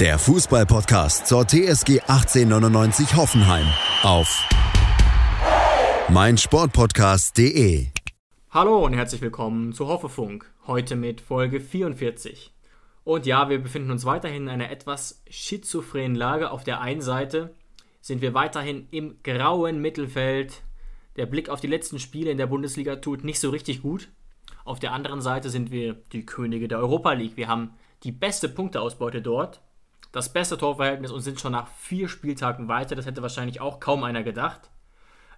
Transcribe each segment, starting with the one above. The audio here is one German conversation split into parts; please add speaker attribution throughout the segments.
Speaker 1: der Fußballpodcast zur TSG 1899 Hoffenheim auf meinsportpodcast.de.
Speaker 2: Hallo und herzlich willkommen zu Hoffefunk, heute mit Folge 44. Und ja, wir befinden uns weiterhin in einer etwas schizophrenen Lage. Auf der einen Seite sind wir weiterhin im grauen Mittelfeld. Der Blick auf die letzten Spiele in der Bundesliga tut nicht so richtig gut. Auf der anderen Seite sind wir die Könige der Europa League. Wir haben die beste Punkteausbeute dort, das beste Torverhältnis und sind schon nach vier Spieltagen weiter. Das hätte wahrscheinlich auch kaum einer gedacht.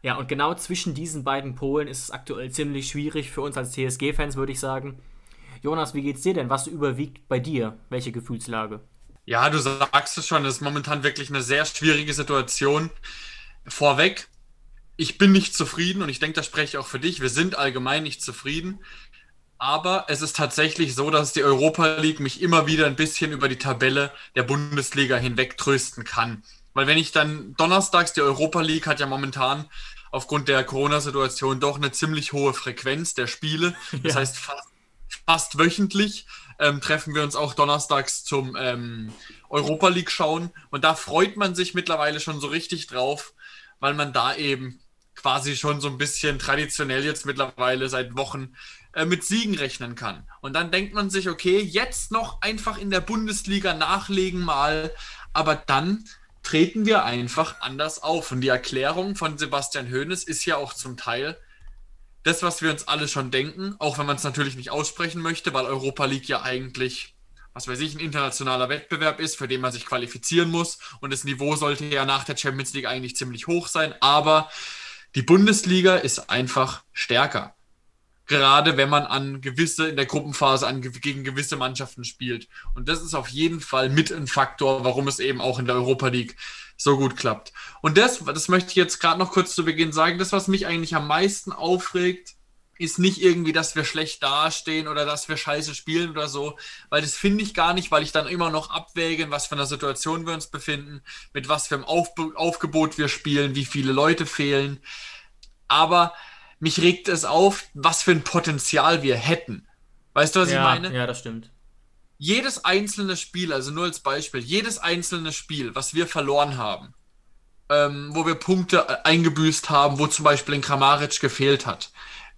Speaker 2: Ja, und genau zwischen diesen beiden Polen ist es aktuell ziemlich schwierig für uns als TSG-Fans, würde ich sagen. Jonas, wie geht's dir denn? Was überwiegt bei dir? Welche Gefühlslage?
Speaker 3: Ja, du sagst es schon, es ist momentan wirklich eine sehr schwierige Situation. Vorweg, ich bin nicht zufrieden und ich denke, da spreche ich auch für dich. Wir sind allgemein nicht zufrieden. Aber es ist tatsächlich so, dass die Europa League mich immer wieder ein bisschen über die Tabelle der Bundesliga hinweg trösten kann. Weil wenn ich dann donnerstags, die Europa League hat ja momentan aufgrund der Corona-Situation doch eine ziemlich hohe Frequenz der Spiele. Das ja. heißt, fast, fast wöchentlich ähm, treffen wir uns auch donnerstags zum ähm, Europa League schauen. Und da freut man sich mittlerweile schon so richtig drauf, weil man da eben quasi schon so ein bisschen traditionell jetzt mittlerweile seit Wochen äh, mit Siegen rechnen kann. Und dann denkt man sich, okay, jetzt noch einfach in der Bundesliga nachlegen mal, aber dann treten wir einfach anders auf. Und die Erklärung von Sebastian Hoeneß ist ja auch zum Teil das, was wir uns alle schon denken, auch wenn man es natürlich nicht aussprechen möchte, weil Europa League ja eigentlich, was weiß ich, ein internationaler Wettbewerb ist, für den man sich qualifizieren muss. Und das Niveau sollte ja nach der Champions League eigentlich ziemlich hoch sein. Aber die Bundesliga ist einfach stärker gerade wenn man an gewisse, in der Gruppenphase an, gegen gewisse Mannschaften spielt. Und das ist auf jeden Fall mit ein Faktor, warum es eben auch in der Europa League so gut klappt. Und das, das möchte ich jetzt gerade noch kurz zu Beginn sagen, das, was mich eigentlich am meisten aufregt, ist nicht irgendwie, dass wir schlecht dastehen oder dass wir scheiße spielen oder so, weil das finde ich gar nicht, weil ich dann immer noch abwäge, in was für einer Situation wir uns befinden, mit was für einem Auf Aufgebot wir spielen, wie viele Leute fehlen. Aber mich regt es auf, was für ein Potenzial wir hätten. Weißt du, was
Speaker 2: ja,
Speaker 3: ich meine?
Speaker 2: Ja, das stimmt.
Speaker 3: Jedes einzelne Spiel, also nur als Beispiel, jedes einzelne Spiel, was wir verloren haben, ähm, wo wir Punkte äh, eingebüßt haben, wo zum Beispiel ein Kramaric gefehlt hat,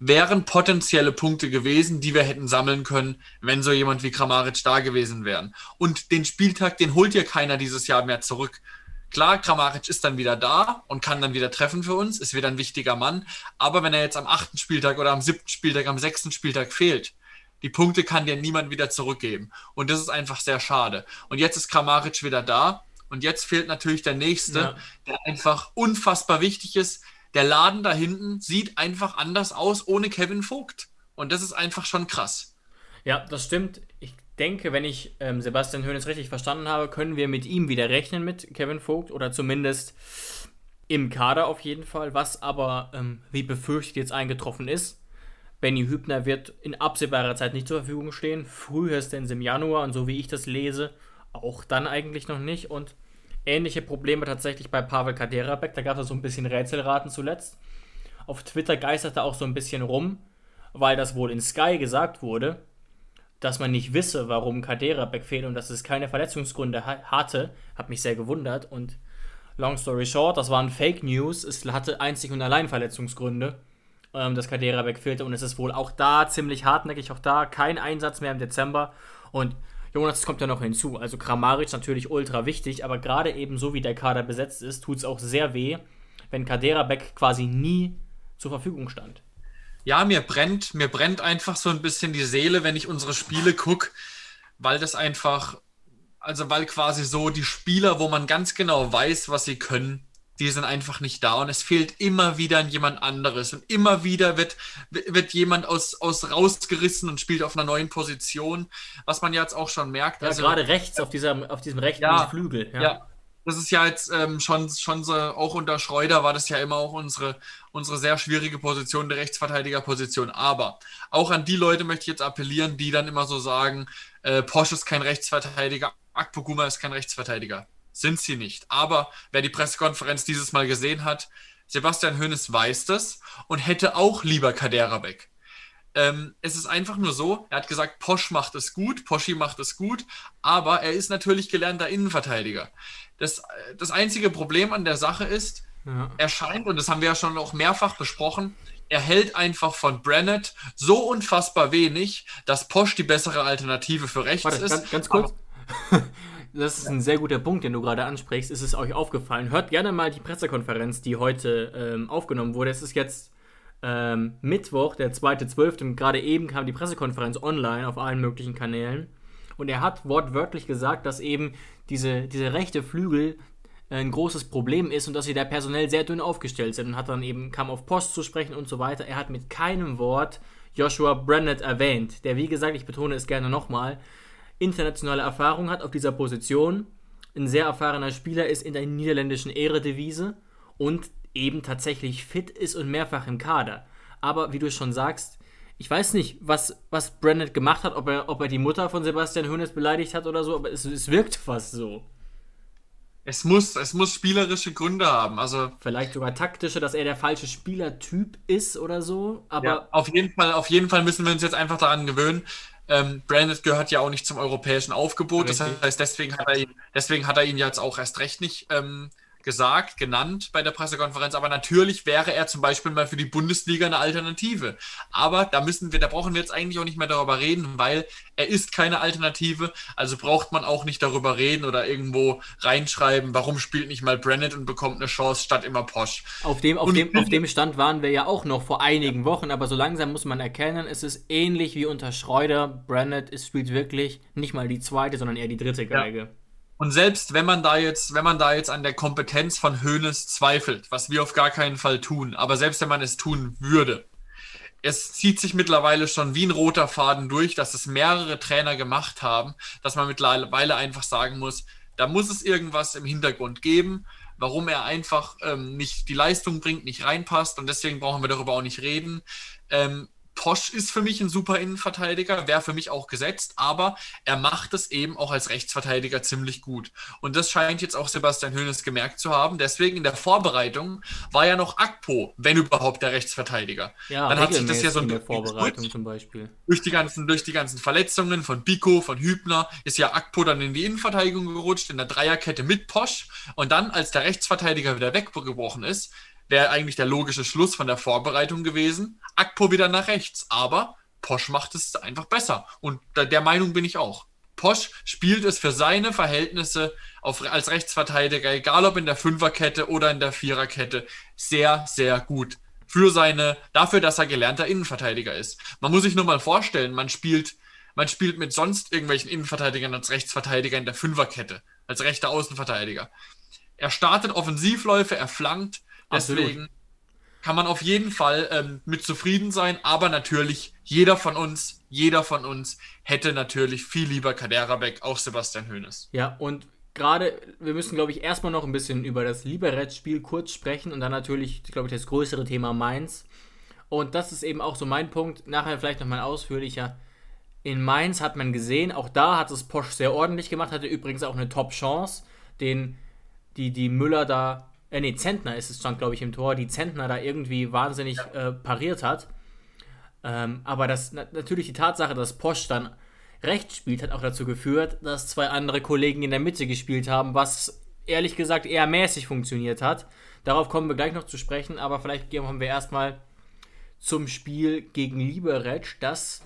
Speaker 3: wären potenzielle Punkte gewesen, die wir hätten sammeln können, wenn so jemand wie Kramaric da gewesen wären. Und den Spieltag, den holt ja keiner dieses Jahr mehr zurück. Klar, Kramaric ist dann wieder da und kann dann wieder treffen für uns, ist wieder ein wichtiger Mann. Aber wenn er jetzt am achten Spieltag oder am siebten Spieltag, am sechsten Spieltag fehlt, die Punkte kann dir niemand wieder zurückgeben. Und das ist einfach sehr schade. Und jetzt ist Kramaric wieder da. Und jetzt fehlt natürlich der nächste, ja. der einfach unfassbar wichtig ist. Der Laden da hinten sieht einfach anders aus ohne Kevin Vogt. Und das ist einfach schon krass.
Speaker 2: Ja, das stimmt. Ich denke, wenn ich ähm, Sebastian Hoeneß richtig verstanden habe, können wir mit ihm wieder rechnen mit Kevin Vogt oder zumindest im Kader auf jeden Fall. Was aber, ähm, wie befürchtet, jetzt eingetroffen ist. Benny Hübner wird in absehbarer Zeit nicht zur Verfügung stehen. Frühestens im Januar und so wie ich das lese, auch dann eigentlich noch nicht. Und ähnliche Probleme tatsächlich bei Pavel Kaderabek. Da gab es so ein bisschen Rätselraten zuletzt. Auf Twitter geisterte auch so ein bisschen rum, weil das wohl in Sky gesagt wurde, dass man nicht wisse, warum Kadera fehlt und dass es keine Verletzungsgründe ha hatte, hat mich sehr gewundert. Und long story short, das waren Fake News. Es hatte einzig und allein Verletzungsgründe, ähm, dass Kadera fehlte. Und es ist wohl auch da ziemlich hartnäckig, auch da kein Einsatz mehr im Dezember. Und Jonas kommt ja noch hinzu. Also Kramaric natürlich ultra wichtig, aber gerade eben so wie der Kader besetzt ist, tut es auch sehr weh, wenn Kadera quasi nie zur Verfügung stand
Speaker 3: ja, mir brennt, mir brennt einfach so ein bisschen die Seele, wenn ich unsere Spiele gucke, weil das einfach, also weil quasi so die Spieler, wo man ganz genau weiß, was sie können, die sind einfach nicht da und es fehlt immer wieder jemand anderes und immer wieder wird, wird jemand aus, aus rausgerissen und spielt auf einer neuen Position, was man jetzt auch schon merkt.
Speaker 2: Ja, also, gerade rechts auf, dieser, auf diesem rechten ja, Flügel.
Speaker 3: Ja. ja. das ist ja jetzt ähm, schon, schon so, auch unter Schreuder war das ja immer auch unsere, unsere sehr schwierige Position, der Rechtsverteidigerposition. Aber auch an die Leute möchte ich jetzt appellieren, die dann immer so sagen, äh, Porsche ist kein Rechtsverteidiger, Akpoguma ist kein Rechtsverteidiger sind sie nicht. Aber wer die Pressekonferenz dieses Mal gesehen hat, Sebastian Hoeneß weiß das und hätte auch lieber Kadera weg. Ähm, es ist einfach nur so, er hat gesagt, Posch macht es gut, Poschi macht es gut, aber er ist natürlich gelernter Innenverteidiger. Das, das einzige Problem an der Sache ist, ja. er scheint, und das haben wir ja schon auch mehrfach besprochen, er hält einfach von Brennett so unfassbar wenig, dass Posch die bessere Alternative für rechts Warte, ist.
Speaker 2: Ganz, ganz kurz. das ist ein sehr guter Punkt, den du gerade ansprichst. Ist es euch aufgefallen? Hört gerne mal die Pressekonferenz, die heute ähm, aufgenommen wurde. Es ist jetzt ähm, Mittwoch, der 2.12. und gerade eben kam die Pressekonferenz online auf allen möglichen Kanälen. Und er hat wortwörtlich gesagt, dass eben diese, diese rechte Flügel ein großes Problem ist und dass sie da personell sehr dünn aufgestellt sind und hat dann eben, kam auf Post zu sprechen und so weiter. Er hat mit keinem Wort Joshua Brennett erwähnt, der, wie gesagt, ich betone es gerne nochmal, internationale Erfahrung hat auf dieser Position, ein sehr erfahrener Spieler ist in der niederländischen Ehredevise und eben tatsächlich fit ist und mehrfach im Kader. Aber wie du schon sagst, ich weiß nicht, was, was Brandon gemacht hat, ob er, ob er die Mutter von Sebastian Hoeneß beleidigt hat oder so, aber es, es wirkt fast so.
Speaker 3: Es muss, es muss spielerische Gründe haben. Also
Speaker 2: Vielleicht sogar taktische, dass er der falsche Spielertyp ist oder so. Aber ja,
Speaker 3: auf, jeden Fall, auf jeden Fall müssen wir uns jetzt einfach daran gewöhnen, ähm, Brandon gehört ja auch nicht zum europäischen Aufgebot. Richtig. Das heißt, deswegen hat, er ihn, deswegen hat er ihn jetzt auch erst recht nicht ähm, gesagt, genannt bei der Pressekonferenz, aber natürlich wäre er zum Beispiel mal für die Bundesliga eine Alternative. Aber da müssen wir, da brauchen wir jetzt eigentlich auch nicht mehr darüber reden, weil er ist keine Alternative, also braucht man auch nicht darüber reden oder irgendwo reinschreiben, warum spielt nicht mal Brennett und bekommt eine Chance statt immer Posch.
Speaker 2: Auf dem, auf, dem, auf dem Stand waren wir ja auch noch vor einigen Wochen, aber so langsam muss man erkennen, es ist ähnlich wie unter Schreuder. Brennett spielt wirklich nicht mal die zweite, sondern eher die dritte Geige. Ja.
Speaker 3: Und selbst wenn man da jetzt, wenn man da jetzt an der Kompetenz von Hoeneß zweifelt, was wir auf gar keinen Fall tun, aber selbst wenn man es tun würde, es zieht sich mittlerweile schon wie ein roter Faden durch, dass es mehrere Trainer gemacht haben, dass man mittlerweile einfach sagen muss, da muss es irgendwas im Hintergrund geben, warum er einfach ähm, nicht die Leistung bringt, nicht reinpasst und deswegen brauchen wir darüber auch nicht reden. Ähm, Posch ist für mich ein super Innenverteidiger, wäre für mich auch gesetzt, aber er macht es eben auch als Rechtsverteidiger ziemlich gut. Und das scheint jetzt auch Sebastian Hoeneß gemerkt zu haben. Deswegen in der Vorbereitung war ja noch Akpo, wenn überhaupt der Rechtsverteidiger.
Speaker 2: Ja, dann hat sich das ja so in der Vorbereitung zum Beispiel.
Speaker 3: Durch die ganzen, durch die ganzen Verletzungen von Biko, von Hübner, ist ja Akpo dann in die Innenverteidigung gerutscht, in der Dreierkette mit Posch. Und dann, als der Rechtsverteidiger wieder weggebrochen ist, wäre eigentlich der logische Schluss von der Vorbereitung gewesen. Akpo wieder nach rechts, aber Posch macht es einfach besser. Und der Meinung bin ich auch. Posch spielt es für seine Verhältnisse auf, als Rechtsverteidiger, egal ob in der Fünferkette oder in der Viererkette, sehr, sehr gut. Für seine, dafür, dass er gelernter Innenverteidiger ist. Man muss sich nur mal vorstellen, man spielt, man spielt mit sonst irgendwelchen Innenverteidigern als Rechtsverteidiger in der Fünferkette, als rechter Außenverteidiger. Er startet Offensivläufe, er flankt, Deswegen Absolut. kann man auf jeden Fall ähm, mit zufrieden sein, aber natürlich jeder von uns, jeder von uns hätte natürlich viel lieber Kaderabek, auch Sebastian Hoeneß.
Speaker 2: Ja, und gerade, wir müssen, glaube ich, erstmal noch ein bisschen über das Liberec-Spiel kurz sprechen und dann natürlich, glaube ich, das größere Thema Mainz. Und das ist eben auch so mein Punkt, nachher vielleicht nochmal ausführlicher. In Mainz hat man gesehen, auch da hat es Posch sehr ordentlich gemacht, hatte übrigens auch eine Top-Chance, den die, die Müller da äh, nee, Zentner ist es, stand glaube ich im Tor, die Zentner da irgendwie wahnsinnig äh, pariert hat. Ähm, aber das, na, natürlich die Tatsache, dass Posch dann rechts spielt, hat auch dazu geführt, dass zwei andere Kollegen in der Mitte gespielt haben, was ehrlich gesagt eher mäßig funktioniert hat. Darauf kommen wir gleich noch zu sprechen, aber vielleicht gehen wir erstmal zum Spiel gegen Liberec. Das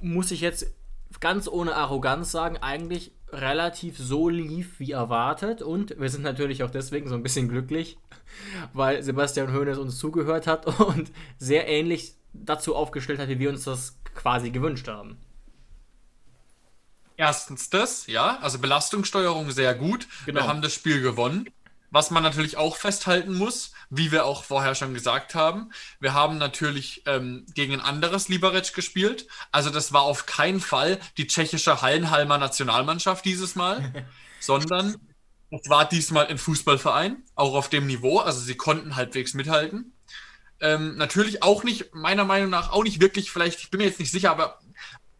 Speaker 2: muss ich jetzt ganz ohne Arroganz sagen, eigentlich relativ so lief wie erwartet und wir sind natürlich auch deswegen so ein bisschen glücklich, weil Sebastian Hoeneß uns zugehört hat und sehr ähnlich dazu aufgestellt hat, wie wir uns das quasi gewünscht haben.
Speaker 3: Erstens das, ja, also Belastungssteuerung sehr gut. Genau. Wir haben das Spiel gewonnen. Was man natürlich auch festhalten muss, wie wir auch vorher schon gesagt haben, wir haben natürlich ähm, gegen ein anderes Liberec gespielt. Also das war auf keinen Fall die tschechische Hallenhalmer Nationalmannschaft dieses Mal, sondern es war diesmal ein Fußballverein, auch auf dem Niveau. Also sie konnten halbwegs mithalten. Ähm, natürlich auch nicht, meiner Meinung nach, auch nicht wirklich, vielleicht, ich bin mir jetzt nicht sicher, aber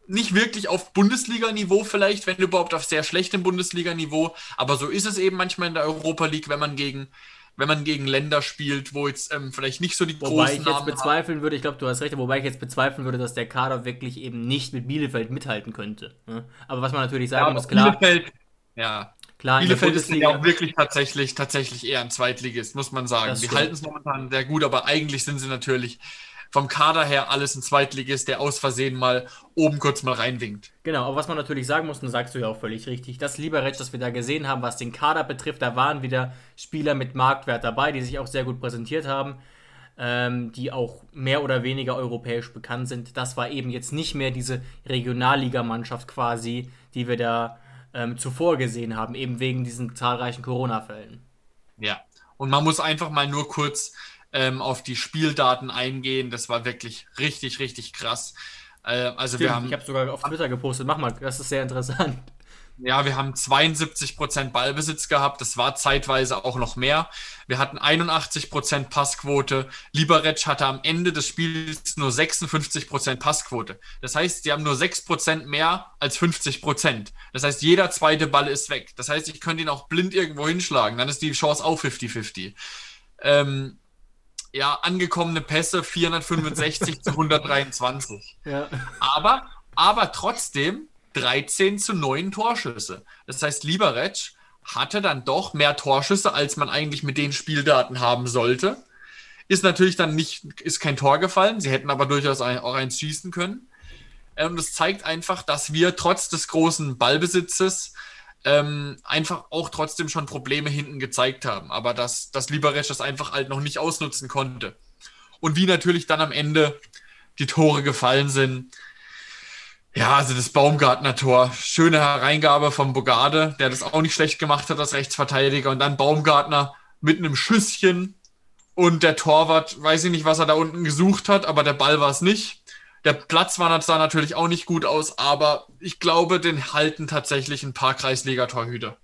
Speaker 3: nicht wirklich auf Bundesliga-Niveau vielleicht, wenn überhaupt auf sehr schlechtem Bundesliga-Niveau. Aber so ist es eben manchmal in der Europa League, wenn man gegen, wenn man gegen Länder spielt, wo jetzt ähm, vielleicht nicht so die
Speaker 2: wobei großen ich jetzt bezweifeln haben. würde, ich glaube, du hast recht, wobei ich jetzt bezweifeln würde, dass der Kader wirklich eben nicht mit Bielefeld mithalten könnte. Ne? Aber was man natürlich sagen ja, muss, klar. Bielefeld,
Speaker 3: ja. Klar, Bielefeld ist ja auch wirklich tatsächlich, tatsächlich eher ein Zweitligist, muss man sagen. Die halten es momentan sehr gut, aber eigentlich sind sie natürlich vom Kader her alles ein Zweitligist, der aus Versehen mal oben kurz mal reinwinkt.
Speaker 2: Genau, aber was man natürlich sagen muss, und sagst du ja auch völlig richtig, das Liberec, das wir da gesehen haben, was den Kader betrifft, da waren wieder Spieler mit Marktwert dabei, die sich auch sehr gut präsentiert haben, ähm, die auch mehr oder weniger europäisch bekannt sind. Das war eben jetzt nicht mehr diese Regionalligamannschaft quasi, die wir da ähm, zuvor gesehen haben, eben wegen diesen zahlreichen Corona-Fällen.
Speaker 3: Ja, und man muss einfach mal nur kurz ähm, auf die Spieldaten eingehen. Das war wirklich richtig, richtig krass. Äh, also Stimmt, wir haben,
Speaker 2: ich habe sogar auf Twitter gepostet. Mach mal, das ist sehr interessant.
Speaker 3: Ja, wir haben 72% Ballbesitz gehabt. Das war zeitweise auch noch mehr. Wir hatten 81% Passquote. Liberec hatte am Ende des Spiels nur 56% Passquote. Das heißt, sie haben nur 6% mehr als 50%. Das heißt, jeder zweite Ball ist weg. Das heißt, ich könnte ihn auch blind irgendwo hinschlagen. Dann ist die Chance auch 50-50. Ähm, ja, angekommene Pässe 465 zu 123. Ja. Aber, aber trotzdem 13 zu 9 Torschüsse. Das heißt, Liberec hatte dann doch mehr Torschüsse, als man eigentlich mit den Spieldaten haben sollte. Ist natürlich dann nicht, ist kein Tor gefallen. Sie hätten aber durchaus ein, auch eins schießen können. Und ähm, das zeigt einfach, dass wir trotz des großen Ballbesitzes ähm, einfach auch trotzdem schon Probleme hinten gezeigt haben. Aber dass, dass Liberec das einfach halt noch nicht ausnutzen konnte. Und wie natürlich dann am Ende die Tore gefallen sind, ja, also das Baumgartner Tor. Schöne Hereingabe vom Bogarde, der das auch nicht schlecht gemacht hat als Rechtsverteidiger. Und dann Baumgartner mit einem Schüsschen. Und der Torwart, weiß ich nicht, was er da unten gesucht hat, aber der Ball war es nicht. Der Platz war, sah natürlich auch nicht gut aus, aber ich glaube, den halten tatsächlich ein paar Kreisliga-Torhüter.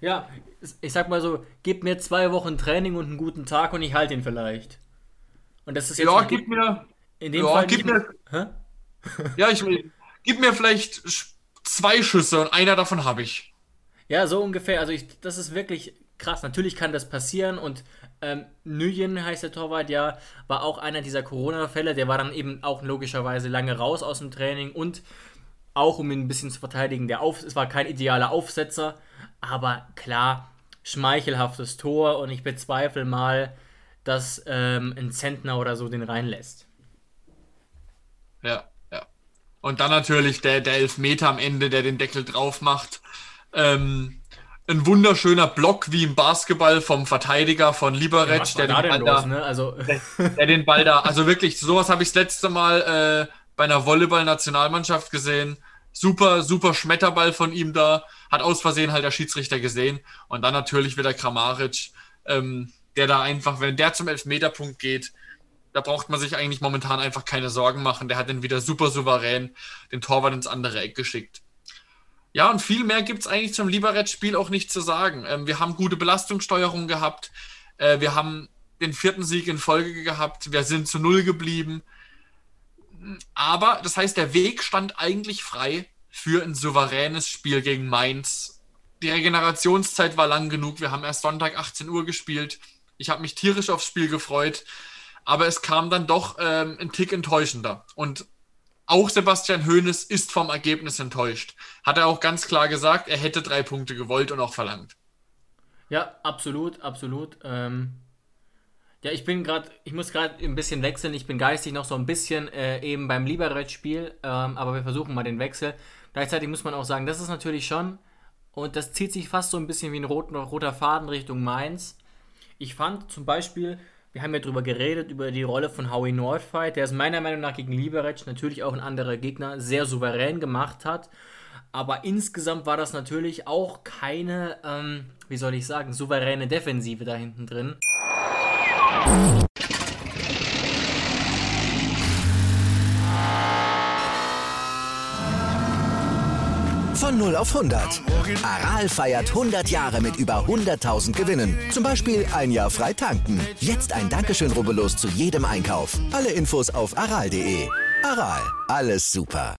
Speaker 2: Ja, ich sag mal so, gib mir zwei Wochen Training und einen guten Tag und ich halte ihn vielleicht. Und das ist jetzt.
Speaker 3: Ja, gib mir. In dem ja, Fall. Gib mir, hä? ja, ich will gib mir vielleicht zwei Schüsse und einer davon habe ich.
Speaker 2: Ja, so ungefähr. Also ich, das ist wirklich krass. Natürlich kann das passieren und ähm, Nguyen heißt der Torwart, ja, war auch einer dieser Corona-Fälle. Der war dann eben auch logischerweise lange raus aus dem Training und auch um ihn ein bisschen zu verteidigen, der Auf, es war kein idealer Aufsetzer, aber klar, schmeichelhaftes Tor und ich bezweifle mal, dass ähm, ein Zentner oder so den reinlässt.
Speaker 3: Ja, und dann natürlich der, der Elfmeter am Ende, der den Deckel drauf macht. Ähm, ein wunderschöner Block wie im Basketball vom Verteidiger von Liberec, ja, der, den Ball los, da, ne? also der, den Ball da, also wirklich, sowas habe ich das letzte Mal äh, bei einer Volleyball-Nationalmannschaft gesehen. Super, super Schmetterball von ihm da, hat aus Versehen halt der Schiedsrichter gesehen. Und dann natürlich wieder Kramaric, ähm, der da einfach, wenn der zum Elfmeterpunkt geht, da braucht man sich eigentlich momentan einfach keine Sorgen machen. Der hat den wieder super souverän den Torwart ins andere Eck geschickt. Ja, und viel mehr gibt es eigentlich zum Liberec-Spiel auch nicht zu sagen. Ähm, wir haben gute Belastungssteuerung gehabt. Äh, wir haben den vierten Sieg in Folge gehabt. Wir sind zu Null geblieben. Aber das heißt, der Weg stand eigentlich frei für ein souveränes Spiel gegen Mainz. Die Regenerationszeit war lang genug. Wir haben erst Sonntag 18 Uhr gespielt. Ich habe mich tierisch aufs Spiel gefreut aber es kam dann doch ähm, ein Tick enttäuschender. Und auch Sebastian Hoeneß ist vom Ergebnis enttäuscht. Hat er auch ganz klar gesagt, er hätte drei Punkte gewollt und auch verlangt.
Speaker 2: Ja, absolut, absolut. Ähm, ja, ich bin gerade, ich muss gerade ein bisschen wechseln. Ich bin geistig noch so ein bisschen äh, eben beim Liberec-Spiel, ähm, aber wir versuchen mal den Wechsel. Gleichzeitig muss man auch sagen, das ist natürlich schon, und das zieht sich fast so ein bisschen wie ein roter, roter Faden Richtung Mainz. Ich fand zum Beispiel, wir haben ja darüber geredet, über die Rolle von Howie Nordfight, der es meiner Meinung nach gegen Liberec natürlich auch ein anderer Gegner sehr souverän gemacht hat. Aber insgesamt war das natürlich auch keine, ähm, wie soll ich sagen, souveräne Defensive da hinten drin.
Speaker 4: 0 auf 100. Aral feiert 100 Jahre mit über 100.000 Gewinnen. Zum Beispiel ein Jahr frei tanken. Jetzt ein Dankeschön, rubbellos zu jedem Einkauf. Alle Infos auf aral.de. Aral, alles super.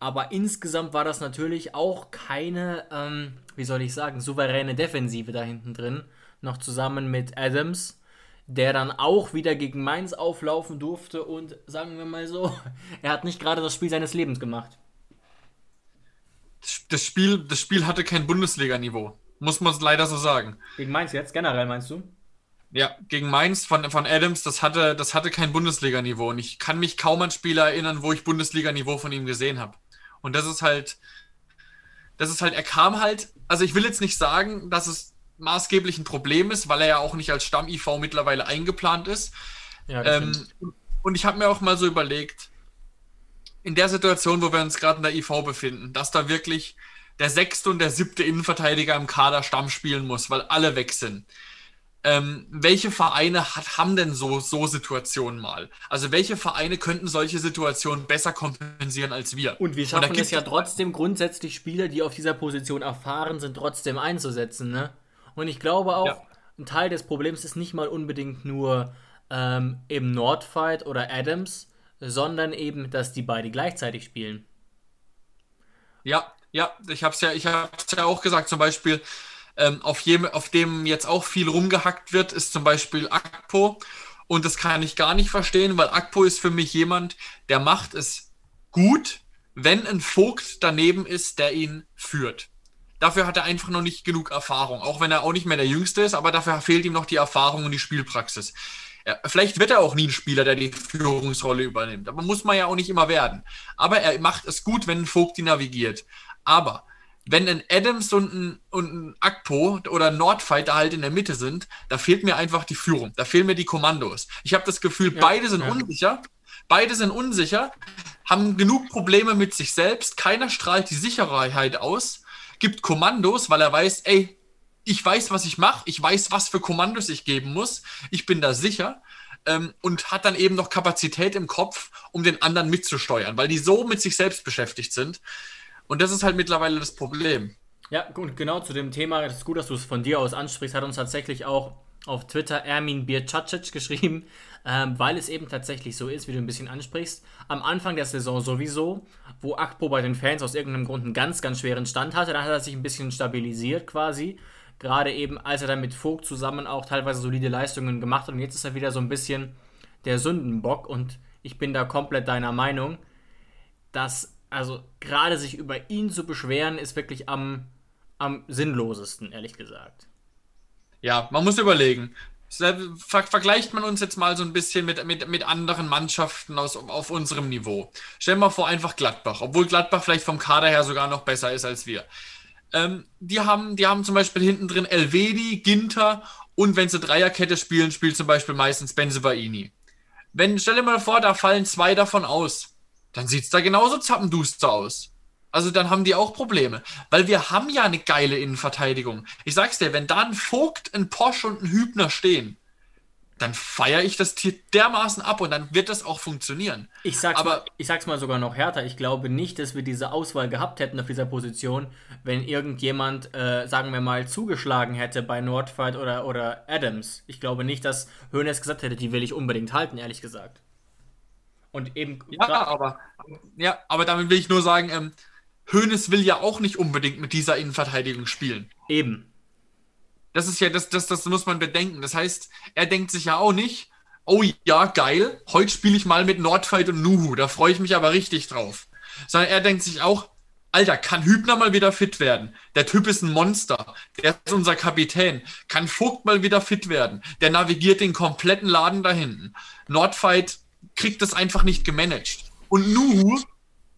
Speaker 2: Aber insgesamt war das natürlich auch keine, ähm, wie soll ich sagen, souveräne Defensive da hinten drin. Noch zusammen mit Adams, der dann auch wieder gegen Mainz auflaufen durfte und sagen wir mal so, er hat nicht gerade das Spiel seines Lebens gemacht
Speaker 3: das Spiel, das Spiel hatte kein Bundesliga-Niveau. Muss man leider so sagen.
Speaker 2: Gegen Mainz jetzt, generell meinst du?
Speaker 3: Ja, gegen Mainz von, von Adams, das hatte, das hatte kein Bundesliga-Niveau. Und ich kann mich kaum an Spiele erinnern, wo ich Bundesliga-Niveau von ihm gesehen habe. Und das ist halt, das ist halt, er kam halt, also ich will jetzt nicht sagen, dass es maßgeblich ein Problem ist, weil er ja auch nicht als Stamm-IV mittlerweile eingeplant ist. Ja, ähm, und ich habe mir auch mal so überlegt, in der Situation, wo wir uns gerade in der IV befinden, dass da wirklich der sechste und der siebte Innenverteidiger im Kader Stamm spielen muss, weil alle weg sind. Ähm, welche Vereine hat, haben denn so, so Situationen mal? Also welche Vereine könnten solche Situationen besser kompensieren als wir?
Speaker 2: Und wir schaffen und es ja trotzdem grundsätzlich Spieler, die auf dieser Position erfahren sind, trotzdem einzusetzen. Ne? Und ich glaube auch, ja. ein Teil des Problems ist nicht mal unbedingt nur ähm, eben Nordfight oder Adams, sondern eben, dass die beide gleichzeitig spielen.
Speaker 3: Ja, ja, ich habe es ja, hab's ja auch gesagt, zum Beispiel, ähm, auf, jedem, auf dem jetzt auch viel rumgehackt wird, ist zum Beispiel Akpo. Und das kann ich gar nicht verstehen, weil Akpo ist für mich jemand, der macht es gut, wenn ein Vogt daneben ist, der ihn führt. Dafür hat er einfach noch nicht genug Erfahrung, auch wenn er auch nicht mehr der Jüngste ist, aber dafür fehlt ihm noch die Erfahrung und die Spielpraxis. Ja, vielleicht wird er auch nie ein Spieler, der die Führungsrolle übernimmt. Aber muss man ja auch nicht immer werden. Aber er macht es gut, wenn ein Vogt die navigiert. Aber wenn ein Adams und ein, und ein Akpo oder ein Nordfighter halt in der Mitte sind, da fehlt mir einfach die Führung. Da fehlen mir die Kommandos. Ich habe das Gefühl, ja, beide sind ja. unsicher. Beide sind unsicher, haben genug Probleme mit sich selbst. Keiner strahlt die Sicherheit aus, gibt Kommandos, weil er weiß, ey, ich weiß, was ich mache, ich weiß, was für Kommandos ich geben muss, ich bin da sicher ähm, und hat dann eben noch Kapazität im Kopf, um den anderen mitzusteuern, weil die so mit sich selbst beschäftigt sind. Und das ist halt mittlerweile das Problem.
Speaker 2: Ja, und genau zu dem Thema, es ist gut, dass du es von dir aus ansprichst, hat uns tatsächlich auch auf Twitter Ermin Bircacic geschrieben, ähm, weil es eben tatsächlich so ist, wie du ein bisschen ansprichst. Am Anfang der Saison sowieso, wo Akpo bei den Fans aus irgendeinem Grund einen ganz, ganz schweren Stand hatte, dann hat er sich ein bisschen stabilisiert quasi Gerade eben, als er dann mit Vogt zusammen auch teilweise solide Leistungen gemacht hat. Und jetzt ist er wieder so ein bisschen der Sündenbock. Und ich bin da komplett deiner Meinung, dass, also gerade sich über ihn zu beschweren, ist wirklich am, am sinnlosesten, ehrlich gesagt.
Speaker 3: Ja, man muss überlegen. Ver vergleicht man uns jetzt mal so ein bisschen mit, mit, mit anderen Mannschaften aus, auf unserem Niveau. Stellen wir vor, einfach Gladbach, obwohl Gladbach vielleicht vom Kader her sogar noch besser ist als wir. Ähm, die, haben, die haben zum Beispiel hinten drin Elvedi, Ginter und wenn sie Dreierkette spielen, spielt zum Beispiel meistens Benzebaini. Wenn, stell dir mal vor, da fallen zwei davon aus, dann sieht es da genauso zappenduster aus. Also dann haben die auch Probleme. Weil wir haben ja eine geile Innenverteidigung. Ich sag's dir, wenn da ein Vogt, ein Posch und ein Hübner stehen, dann feiere ich das Tier dermaßen ab und dann wird das auch funktionieren.
Speaker 2: Ich sag's, Aber, mal, ich sag's mal sogar noch härter. Ich glaube nicht, dass wir diese Auswahl gehabt hätten auf dieser Position, wenn irgendjemand, äh, sagen wir mal, zugeschlagen hätte bei Nordfight oder, oder Adams. Ich glaube nicht, dass Hönes gesagt hätte, die will ich unbedingt halten, ehrlich gesagt.
Speaker 3: Und eben. Ja, aber, ja, aber damit will ich nur sagen, ähm, Hönes will ja auch nicht unbedingt mit dieser Innenverteidigung spielen.
Speaker 2: Eben.
Speaker 3: Das ist ja, das, das, das muss man bedenken. Das heißt, er denkt sich ja auch nicht, oh ja, geil, heute spiele ich mal mit Nordfight und Nuhu, da freue ich mich aber richtig drauf. Sondern er denkt sich auch, Alter, kann Hübner mal wieder fit werden? Der Typ ist ein Monster. Der ist unser Kapitän. Kann Vogt mal wieder fit werden? Der navigiert den kompletten Laden da hinten. Nordfight kriegt das einfach nicht gemanagt. Und Nuhu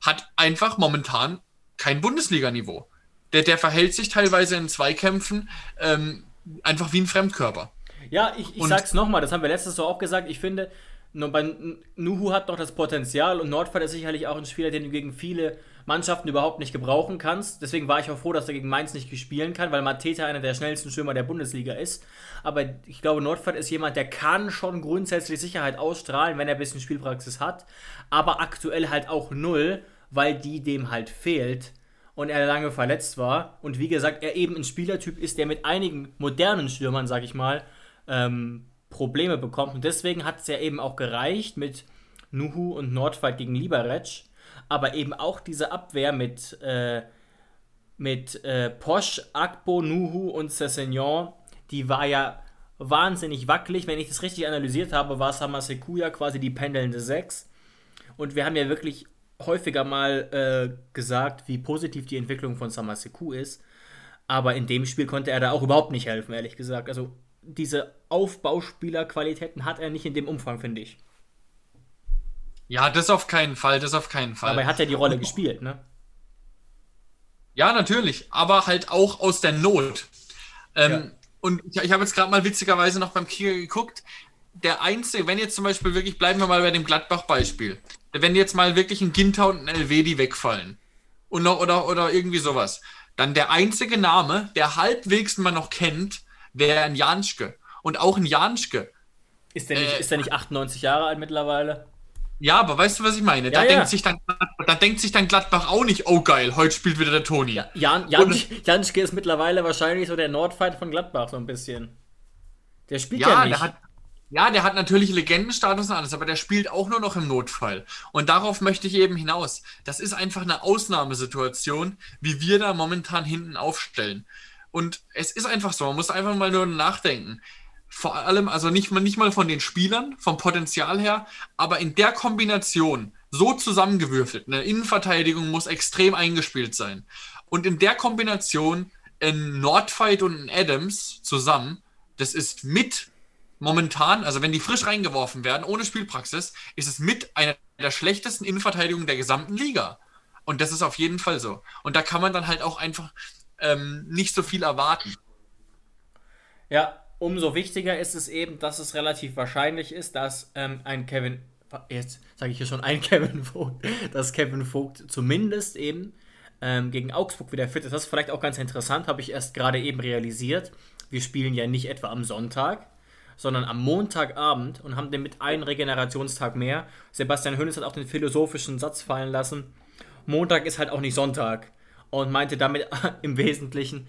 Speaker 3: hat einfach momentan kein Bundesliga-Niveau der, der verhält sich teilweise in Zweikämpfen ähm, einfach wie ein Fremdkörper.
Speaker 2: Ja, ich, ich sag's nochmal, das haben wir letztes Jahr auch gesagt. Ich finde, nur bei Nuhu hat noch das Potenzial und Nordfall ist sicherlich auch ein Spieler, den du gegen viele Mannschaften überhaupt nicht gebrauchen kannst. Deswegen war ich auch froh, dass er gegen Mainz nicht spielen kann, weil Mateta einer der schnellsten Stürmer der Bundesliga ist. Aber ich glaube, Nordfeld ist jemand, der kann schon grundsätzlich Sicherheit ausstrahlen, wenn er ein bisschen Spielpraxis hat. Aber aktuell halt auch null, weil die dem halt fehlt und er lange verletzt war. Und wie gesagt, er eben ein Spielertyp ist, der mit einigen modernen Stürmern, sag ich mal, ähm, Probleme bekommt. Und deswegen hat es ja eben auch gereicht mit Nuhu und Nordfight gegen Liberec. Aber eben auch diese Abwehr mit, äh, mit äh, Posch, Akbo, Nuhu und Cessignon, die war ja wahnsinnig wackelig. Wenn ich das richtig analysiert habe, war Samaseku ja quasi die pendelnde 6. Und wir haben ja wirklich häufiger mal äh, gesagt, wie positiv die Entwicklung von Samaseku ist. Aber in dem Spiel konnte er da auch überhaupt nicht helfen, ehrlich gesagt. Also diese Aufbauspielerqualitäten hat er nicht in dem Umfang, finde ich.
Speaker 3: Ja, das auf keinen Fall, das auf keinen Fall.
Speaker 2: Aber er hat ja die Rolle gespielt, ne?
Speaker 3: Ja, natürlich, aber halt auch aus der Not. Ähm, ja. Und ich, ich habe jetzt gerade mal witzigerweise noch beim Kicker geguckt. Der einzige, wenn jetzt zum Beispiel wirklich, bleiben wir mal bei dem Gladbach-Beispiel wenn jetzt mal wirklich ein Ginter und ein Elvedi wegfallen und noch, oder, oder irgendwie sowas, dann der einzige Name, der halbwegs man noch kennt, wäre ein Janschke. Und auch ein Janschke.
Speaker 2: Ist der, nicht, äh, ist der nicht 98 Jahre alt mittlerweile?
Speaker 3: Ja, aber weißt du, was ich meine? Da, ja. Denkt sich dann, da denkt sich dann Gladbach auch nicht, oh geil, heute spielt wieder der Toni. Ja,
Speaker 2: Jan, Jan, Janschke ist mittlerweile wahrscheinlich so der Nordfight von Gladbach, so ein bisschen. Der spielt ja, ja nicht.
Speaker 3: Der hat, ja, der hat natürlich Legendenstatus und alles, aber der spielt auch nur noch im Notfall. Und darauf möchte ich eben hinaus. Das ist einfach eine Ausnahmesituation, wie wir da momentan hinten aufstellen. Und es ist einfach so, man muss einfach mal nur nachdenken. Vor allem, also nicht, nicht mal von den Spielern, vom Potenzial her, aber in der Kombination so zusammengewürfelt. Eine Innenverteidigung muss extrem eingespielt sein. Und in der Kombination ein Nordfight und ein Adams zusammen, das ist mit momentan, also wenn die frisch reingeworfen werden, ohne Spielpraxis, ist es mit einer der schlechtesten Innenverteidigungen der gesamten Liga. Und das ist auf jeden Fall so. Und da kann man dann halt auch einfach ähm, nicht so viel erwarten.
Speaker 2: Ja, umso wichtiger ist es eben, dass es relativ wahrscheinlich ist, dass ähm, ein Kevin, jetzt sage ich hier schon ein Kevin Vogt, dass Kevin Vogt zumindest eben ähm, gegen Augsburg wieder fit ist. Das ist vielleicht auch ganz interessant, habe ich erst gerade eben realisiert. Wir spielen ja nicht etwa am Sonntag, sondern am Montagabend und haben damit einen Regenerationstag mehr. Sebastian Hönes hat auch den philosophischen Satz fallen lassen. Montag ist halt auch nicht Sonntag und meinte damit im Wesentlichen,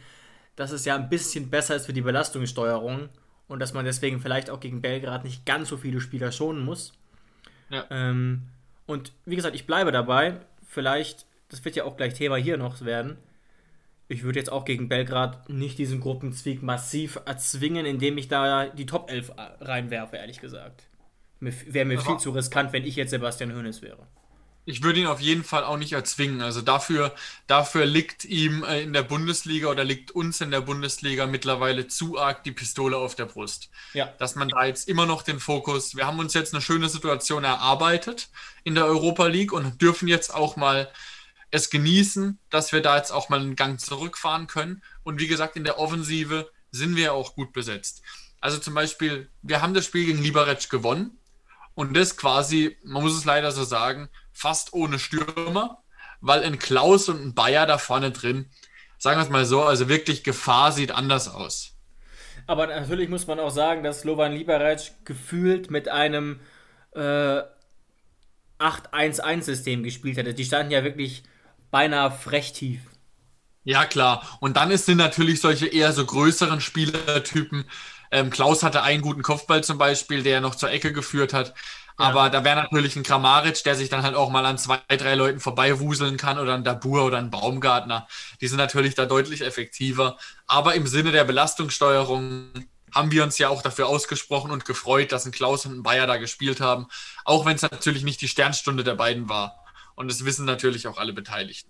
Speaker 2: dass es ja ein bisschen besser ist für die Belastungssteuerung und dass man deswegen vielleicht auch gegen Belgrad nicht ganz so viele Spieler schonen muss. Ja. Ähm, und wie gesagt, ich bleibe dabei. Vielleicht, das wird ja auch gleich Thema hier noch werden ich würde jetzt auch gegen Belgrad nicht diesen Gruppenzweig massiv erzwingen, indem ich da die Top 11 reinwerfe, ehrlich gesagt. Wäre mir viel zu riskant, wenn ich jetzt Sebastian Hoeneß wäre.
Speaker 3: Ich würde ihn auf jeden Fall auch nicht erzwingen. Also dafür, dafür liegt ihm äh, in der Bundesliga oder liegt uns in der Bundesliga mittlerweile zu arg die Pistole auf der Brust. Ja. Dass man da jetzt immer noch den Fokus, wir haben uns jetzt eine schöne Situation erarbeitet in der Europa League und dürfen jetzt auch mal es genießen, dass wir da jetzt auch mal einen Gang zurückfahren können. Und wie gesagt, in der Offensive sind wir auch gut besetzt. Also zum Beispiel, wir haben das Spiel gegen Liberec gewonnen und das quasi, man muss es leider so sagen, fast ohne Stürmer, weil ein Klaus und ein Bayer da vorne drin, sagen wir es mal so, also wirklich Gefahr sieht anders aus.
Speaker 2: Aber natürlich muss man auch sagen, dass Slovan Liberec gefühlt mit einem äh, 8-1-1-System gespielt hatte. Die standen ja wirklich beinahe frech tief.
Speaker 3: Ja, klar. Und dann sind natürlich solche eher so größeren Spielertypen. Ähm, Klaus hatte einen guten Kopfball zum Beispiel, der noch zur Ecke geführt hat. Ja. Aber da wäre natürlich ein Kramaric, der sich dann halt auch mal an zwei, drei Leuten vorbeiwuseln kann oder ein Dabur oder ein Baumgartner. Die sind natürlich da deutlich effektiver. Aber im Sinne der Belastungssteuerung haben wir uns ja auch dafür ausgesprochen und gefreut, dass ein Klaus und ein Bayer da gespielt haben. Auch wenn es natürlich nicht die Sternstunde der beiden war. Und das wissen natürlich auch alle Beteiligten.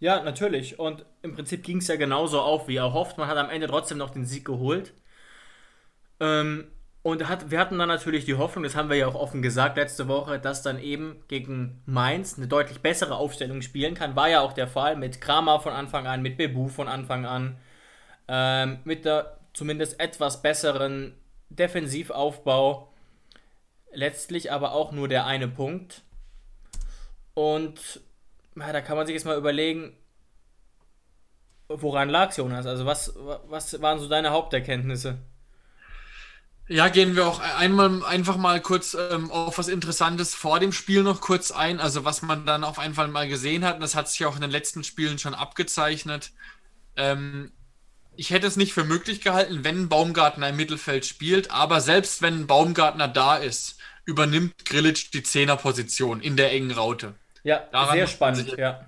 Speaker 2: Ja, natürlich. Und im Prinzip ging es ja genauso auf, wie erhofft. Man hat am Ende trotzdem noch den Sieg geholt. Ähm, und hat, wir hatten dann natürlich die Hoffnung, das haben wir ja auch offen gesagt letzte Woche, dass dann eben gegen Mainz eine deutlich bessere Aufstellung spielen kann. War ja auch der Fall mit Kramer von Anfang an, mit Bebu von Anfang an, ähm, mit der zumindest etwas besseren Defensivaufbau. Letztlich aber auch nur der eine Punkt. Und ja, da kann man sich jetzt mal überlegen, woran lag Jonas? Also was, was waren so deine Haupterkenntnisse?
Speaker 3: Ja, gehen wir auch einmal einfach mal kurz ähm, auf was Interessantes vor dem Spiel noch kurz ein. Also was man dann auf jeden Fall mal gesehen hat, und das hat sich auch in den letzten Spielen schon abgezeichnet. Ähm, ich hätte es nicht für möglich gehalten, wenn Baumgartner im Mittelfeld spielt, aber selbst wenn Baumgartner da ist, übernimmt Grillitsch die Zehnerposition in der engen Raute.
Speaker 2: Ja, Daran sehr spannend, ja.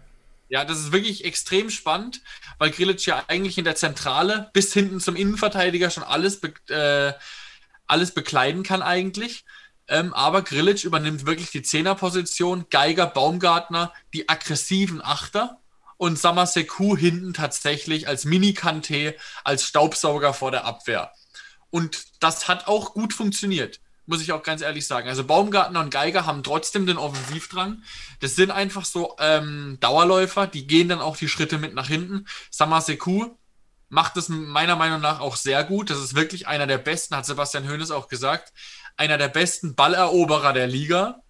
Speaker 3: Ja, das ist wirklich extrem spannend, weil Grillitsch ja eigentlich in der Zentrale bis hinten zum Innenverteidiger schon alles äh, alles bekleiden kann eigentlich. Ähm, aber Grillitsch übernimmt wirklich die Zehnerposition, Geiger, Baumgartner, die aggressiven Achter und Samaseku hinten tatsächlich als Mini-Kanté, als Staubsauger vor der Abwehr. Und das hat auch gut funktioniert, muss ich auch ganz ehrlich sagen. Also Baumgartner und Geiger haben trotzdem den Offensivdrang. Das sind einfach so ähm, Dauerläufer, die gehen dann auch die Schritte mit nach hinten. Samaseku macht es meiner Meinung nach auch sehr gut. Das ist wirklich einer der besten, hat Sebastian Hoeneß auch gesagt, einer der besten Balleroberer der Liga.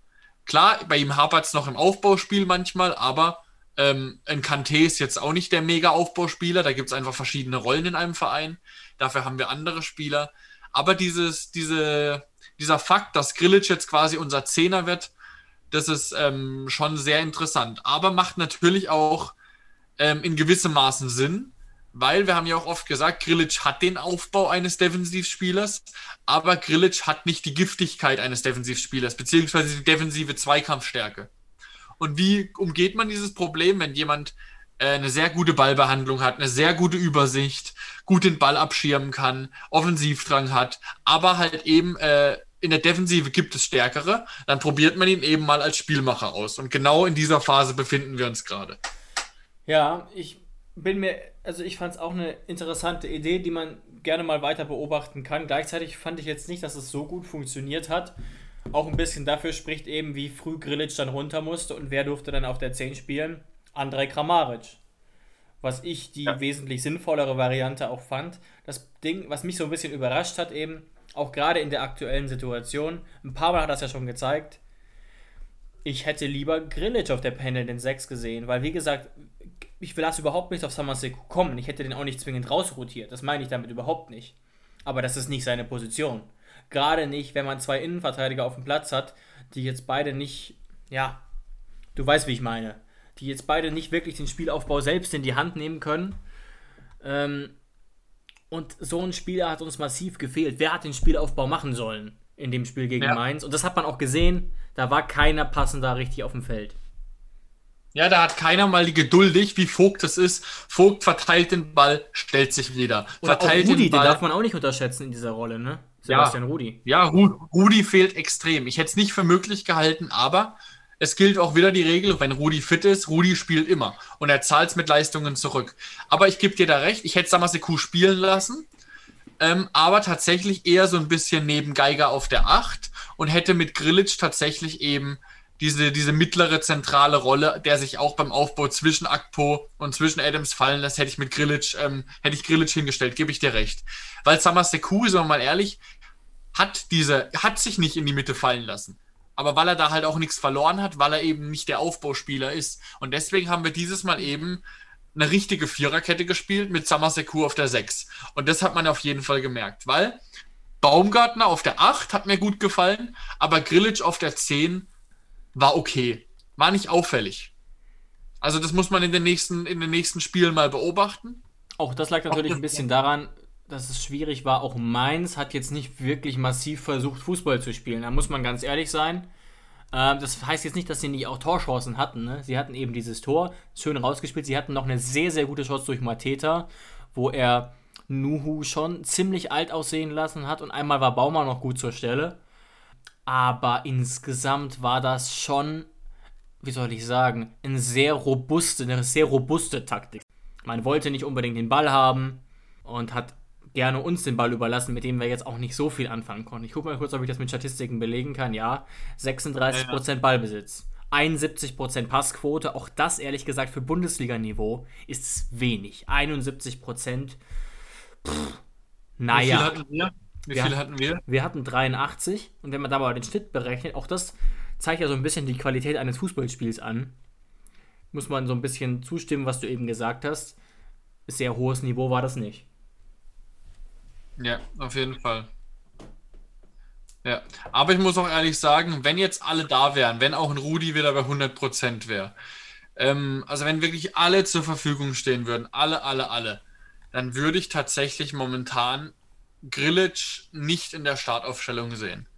Speaker 3: Klar, bei ihm hapert es noch im Aufbauspiel manchmal, aber ähm, ein Kanté ist jetzt auch nicht der Mega-Aufbauspieler. Da gibt es einfach verschiedene Rollen in einem Verein. Dafür haben wir andere Spieler. Aber dieses, diese, dieser Fakt, dass Grilic jetzt quasi unser Zehner wird, das ist ähm, schon sehr interessant. Aber macht natürlich auch ähm, in gewissem Maßen Sinn, weil wir haben ja auch oft gesagt, Grilic hat den Aufbau eines Defensivspielers, aber Grilic hat nicht die Giftigkeit eines Defensivspielers, beziehungsweise die defensive Zweikampfstärke. Und wie umgeht man dieses Problem, wenn jemand äh, eine sehr gute Ballbehandlung hat, eine sehr gute Übersicht, gut den Ball abschirmen kann, Offensivdrang hat, aber halt eben äh, in der Defensive gibt es Stärkere, dann probiert man ihn eben mal als Spielmacher aus. Und genau in dieser Phase befinden wir uns gerade.
Speaker 2: Ja, ich bin mir, also ich fand es auch eine interessante Idee, die man gerne mal weiter beobachten kann. Gleichzeitig fand ich jetzt nicht, dass es so gut funktioniert hat. Auch ein bisschen dafür spricht eben, wie früh Grilic dann runter musste und wer durfte dann auf der 10 spielen? Andrei Kramaric. Was ich die ja. wesentlich sinnvollere Variante auch fand. Das Ding, was mich so ein bisschen überrascht hat, eben, auch gerade in der aktuellen Situation, ein paar Mal hat das ja schon gezeigt, ich hätte lieber Grilic auf der Panel den 6 gesehen, weil wie gesagt, ich will das überhaupt nicht auf Samaseku kommen. Ich hätte den auch nicht zwingend rausrotiert. Das meine ich damit überhaupt nicht. Aber das ist nicht seine Position. Gerade nicht, wenn man zwei Innenverteidiger auf dem Platz hat, die jetzt beide nicht, ja, du weißt, wie ich meine, die jetzt beide nicht wirklich den Spielaufbau selbst in die Hand nehmen können. Ähm, und so ein Spieler hat uns massiv gefehlt. Wer hat den Spielaufbau machen sollen in dem Spiel gegen ja. Mainz? Und das hat man auch gesehen. Da war keiner passender richtig auf dem Feld.
Speaker 3: Ja, da hat keiner mal die geduldig, wie Vogt es ist. Vogt verteilt den Ball, stellt sich wieder.
Speaker 2: Oder
Speaker 3: verteilt
Speaker 2: Rudi, den, Ball. den darf man auch nicht unterschätzen in dieser Rolle, ne?
Speaker 3: Sebastian ja, Rudi. Ja, Rudi fehlt extrem. Ich hätte es nicht für möglich gehalten, aber es gilt auch wieder die Regel, wenn Rudi fit ist, Rudi spielt immer. Und er zahlt es mit Leistungen zurück. Aber ich gebe dir da recht, ich hätte Samaseku spielen lassen, ähm, aber tatsächlich eher so ein bisschen neben Geiger auf der 8 und hätte mit Grillitsch tatsächlich eben diese, diese mittlere zentrale Rolle, der sich auch beim Aufbau zwischen Akpo und zwischen Adams fallen lässt, hätte ich mit Grillitsch, ähm, hätte ich Grillitsch hingestellt, gebe ich dir recht. Weil Samaseku, sagen wir mal ehrlich, hat diese, hat sich nicht in die Mitte fallen lassen. Aber weil er da halt auch nichts verloren hat, weil er eben nicht der Aufbauspieler ist. Und deswegen haben wir dieses Mal eben eine richtige Viererkette gespielt mit Samaseku auf der 6. Und das hat man auf jeden Fall gemerkt, weil Baumgartner auf der 8 hat mir gut gefallen, aber Grillitsch auf der 10 war okay. War nicht auffällig. Also das muss man in den nächsten, in den nächsten Spielen mal beobachten.
Speaker 2: Auch das lag natürlich ein bisschen daran, dass es schwierig war. Auch Mainz hat jetzt nicht wirklich massiv versucht, Fußball zu spielen. Da muss man ganz ehrlich sein. Ähm, das heißt jetzt nicht, dass sie nicht auch Torchancen hatten. Ne? Sie hatten eben dieses Tor schön rausgespielt. Sie hatten noch eine sehr, sehr gute Chance durch Mateta, wo er Nuhu schon ziemlich alt aussehen lassen hat. Und einmal war Baumann noch gut zur Stelle. Aber insgesamt war das schon, wie soll ich sagen, eine sehr robuste, eine sehr robuste Taktik. Man wollte nicht unbedingt den Ball haben und hat gerne uns den Ball überlassen, mit dem wir jetzt auch nicht so viel anfangen konnten. Ich gucke mal kurz, ob ich das mit Statistiken belegen kann. Ja, 36% ja, ja. Ballbesitz, 71% Passquote. Auch das, ehrlich gesagt, für Bundesliga-Niveau ist es wenig. 71%. Pff, naja. Wie viel hatten wir?
Speaker 3: Wie wir viele hatten wir?
Speaker 2: Wir hatten 83 und wenn man da mal den Schnitt berechnet, auch das zeigt ja so ein bisschen die Qualität eines Fußballspiels an. muss man so ein bisschen zustimmen, was du eben gesagt hast. Sehr hohes Niveau war das nicht.
Speaker 3: Ja, auf jeden Fall. Ja, aber ich muss auch ehrlich sagen, wenn jetzt alle da wären, wenn auch ein Rudi wieder bei 100% wäre, ähm, also wenn wirklich alle zur Verfügung stehen würden, alle, alle, alle, dann würde ich tatsächlich momentan Grillitsch nicht in der Startaufstellung sehen.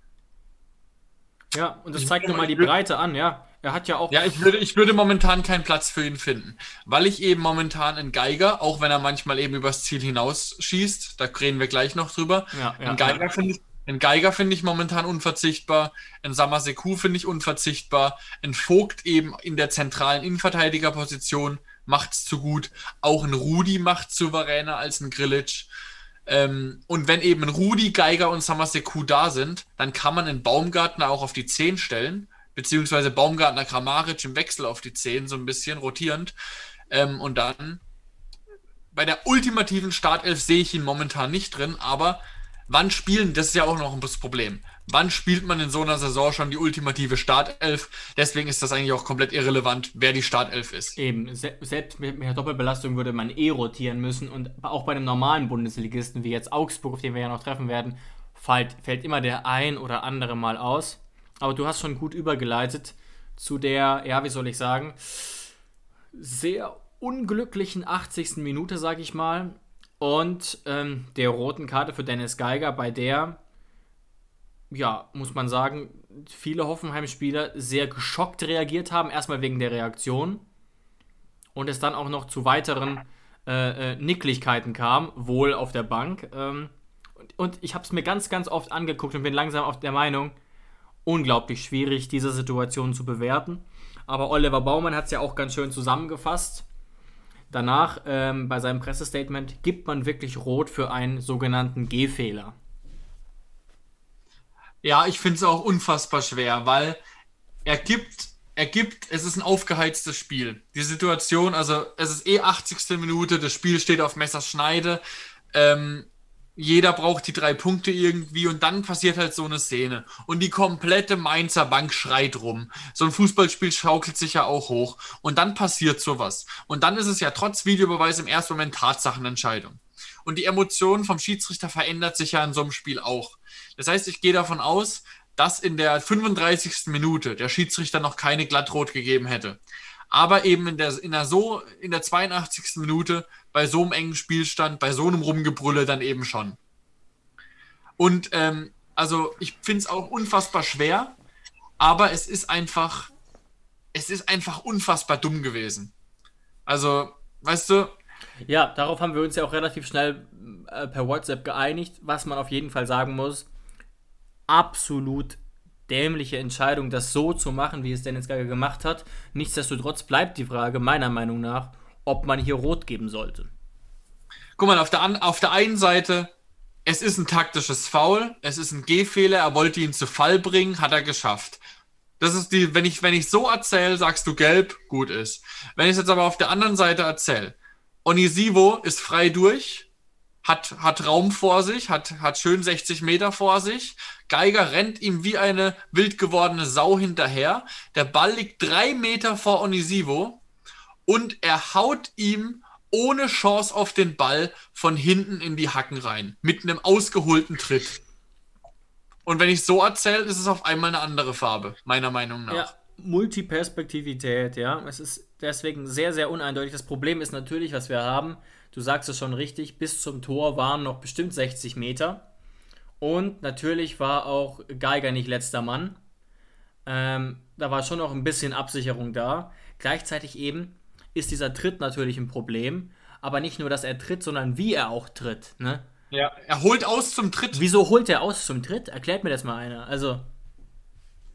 Speaker 2: Ja, und das ich zeigt nochmal die Breite an, ja. Er hat ja auch.
Speaker 3: Ja, ich würde, ich würde momentan keinen Platz für ihn finden. Weil ich eben momentan einen Geiger, auch wenn er manchmal eben übers Ziel hinausschießt, da reden wir gleich noch drüber. Ja, ja, einen Geiger ja. finde ich, ein Geiger finde ich momentan unverzichtbar. Ein Samaseku finde ich unverzichtbar. Ein Vogt eben in der zentralen Innenverteidigerposition macht es zu gut. Auch ein Rudi macht souveräner als ein Grillitsch. Ähm, und wenn eben ein Rudi, Geiger und Samaseku da sind, dann kann man einen Baumgartner auch auf die 10 stellen, beziehungsweise Baumgartner Kramaric im Wechsel auf die 10, so ein bisschen rotierend. Ähm, und dann bei der ultimativen Startelf sehe ich ihn momentan nicht drin, aber wann spielen, das ist ja auch noch das Problem. Wann spielt man in so einer Saison schon die ultimative Startelf? Deswegen ist das eigentlich auch komplett irrelevant, wer die Startelf ist.
Speaker 2: Eben, selbst mit der Doppelbelastung würde man eh rotieren müssen und auch bei einem normalen Bundesligisten wie jetzt Augsburg, auf den wir ja noch treffen werden, fällt, fällt immer der ein oder andere mal aus. Aber du hast schon gut übergeleitet zu der, ja, wie soll ich sagen, sehr unglücklichen 80. Minute, sag ich mal und ähm, der roten Karte für Dennis Geiger, bei der, ja, muss man sagen, viele Hoffenheim-Spieler sehr geschockt reagiert haben. Erstmal wegen der Reaktion und es dann auch noch zu weiteren äh, äh, Nicklichkeiten kam, wohl auf der Bank. Ähm, und, und ich habe es mir ganz, ganz oft angeguckt und bin langsam auf der Meinung, unglaublich schwierig, diese Situation zu bewerten. Aber Oliver Baumann hat es ja auch ganz schön zusammengefasst. Danach, ähm, bei seinem Pressestatement, gibt man wirklich rot für einen sogenannten G-Fehler.
Speaker 3: Ja, ich finde es auch unfassbar schwer, weil er gibt, er gibt, es ist ein aufgeheiztes Spiel. Die Situation, also es ist eh 80. Minute, das Spiel steht auf Messerschneide. Ähm, jeder braucht die drei Punkte irgendwie und dann passiert halt so eine Szene. Und die komplette Mainzer Bank schreit rum. So ein Fußballspiel schaukelt sich ja auch hoch. Und dann passiert sowas. Und dann ist es ja trotz Videobeweis im ersten Moment Tatsachenentscheidung. Und die Emotion vom Schiedsrichter verändert sich ja in so einem Spiel auch. Das heißt, ich gehe davon aus, dass in der 35. Minute der Schiedsrichter noch keine Glattrot gegeben hätte aber eben in der, in der so, in der 82. Minute bei so einem engen Spielstand, bei so einem Rumgebrülle dann eben schon. Und ähm, also ich finde es auch unfassbar schwer, aber es ist einfach, es ist einfach unfassbar dumm gewesen. Also, weißt du.
Speaker 2: Ja, darauf haben wir uns ja auch relativ schnell äh, per WhatsApp geeinigt, was man auf jeden Fall sagen muss. Absolut dämliche Entscheidung, das so zu machen, wie es Dennis Geiger gemacht hat. Nichtsdestotrotz bleibt die Frage, meiner Meinung nach, ob man hier rot geben sollte.
Speaker 3: Guck mal, auf der, auf der einen Seite, es ist ein taktisches Foul, es ist ein Gehfehler, er wollte ihn zu Fall bringen, hat er geschafft. Das ist die, wenn ich, wenn ich so erzähle, sagst du gelb, gut ist. Wenn ich es jetzt aber auf der anderen Seite erzähle, Onisivo ist frei durch, hat, hat Raum vor sich, hat, hat schön 60 Meter vor sich. Geiger rennt ihm wie eine wild gewordene Sau hinterher. Der Ball liegt drei Meter vor Onisivo und er haut ihm ohne Chance auf den Ball von hinten in die Hacken rein. Mit einem ausgeholten Tritt. Und wenn ich so erzähle, ist es auf einmal eine andere Farbe, meiner Meinung nach.
Speaker 2: Ja, Multiperspektivität, ja. Es ist deswegen sehr, sehr uneindeutig. Das Problem ist natürlich, was wir haben, du sagst es schon richtig, bis zum Tor waren noch bestimmt 60 Meter. Und natürlich war auch Geiger nicht letzter Mann. Ähm, da war schon noch ein bisschen Absicherung da. Gleichzeitig eben ist dieser Tritt natürlich ein Problem. Aber nicht nur, dass er tritt, sondern wie er auch tritt. Ne?
Speaker 3: Ja, er holt aus zum Tritt.
Speaker 2: Wieso holt er aus zum Tritt? Erklärt mir das mal einer. Also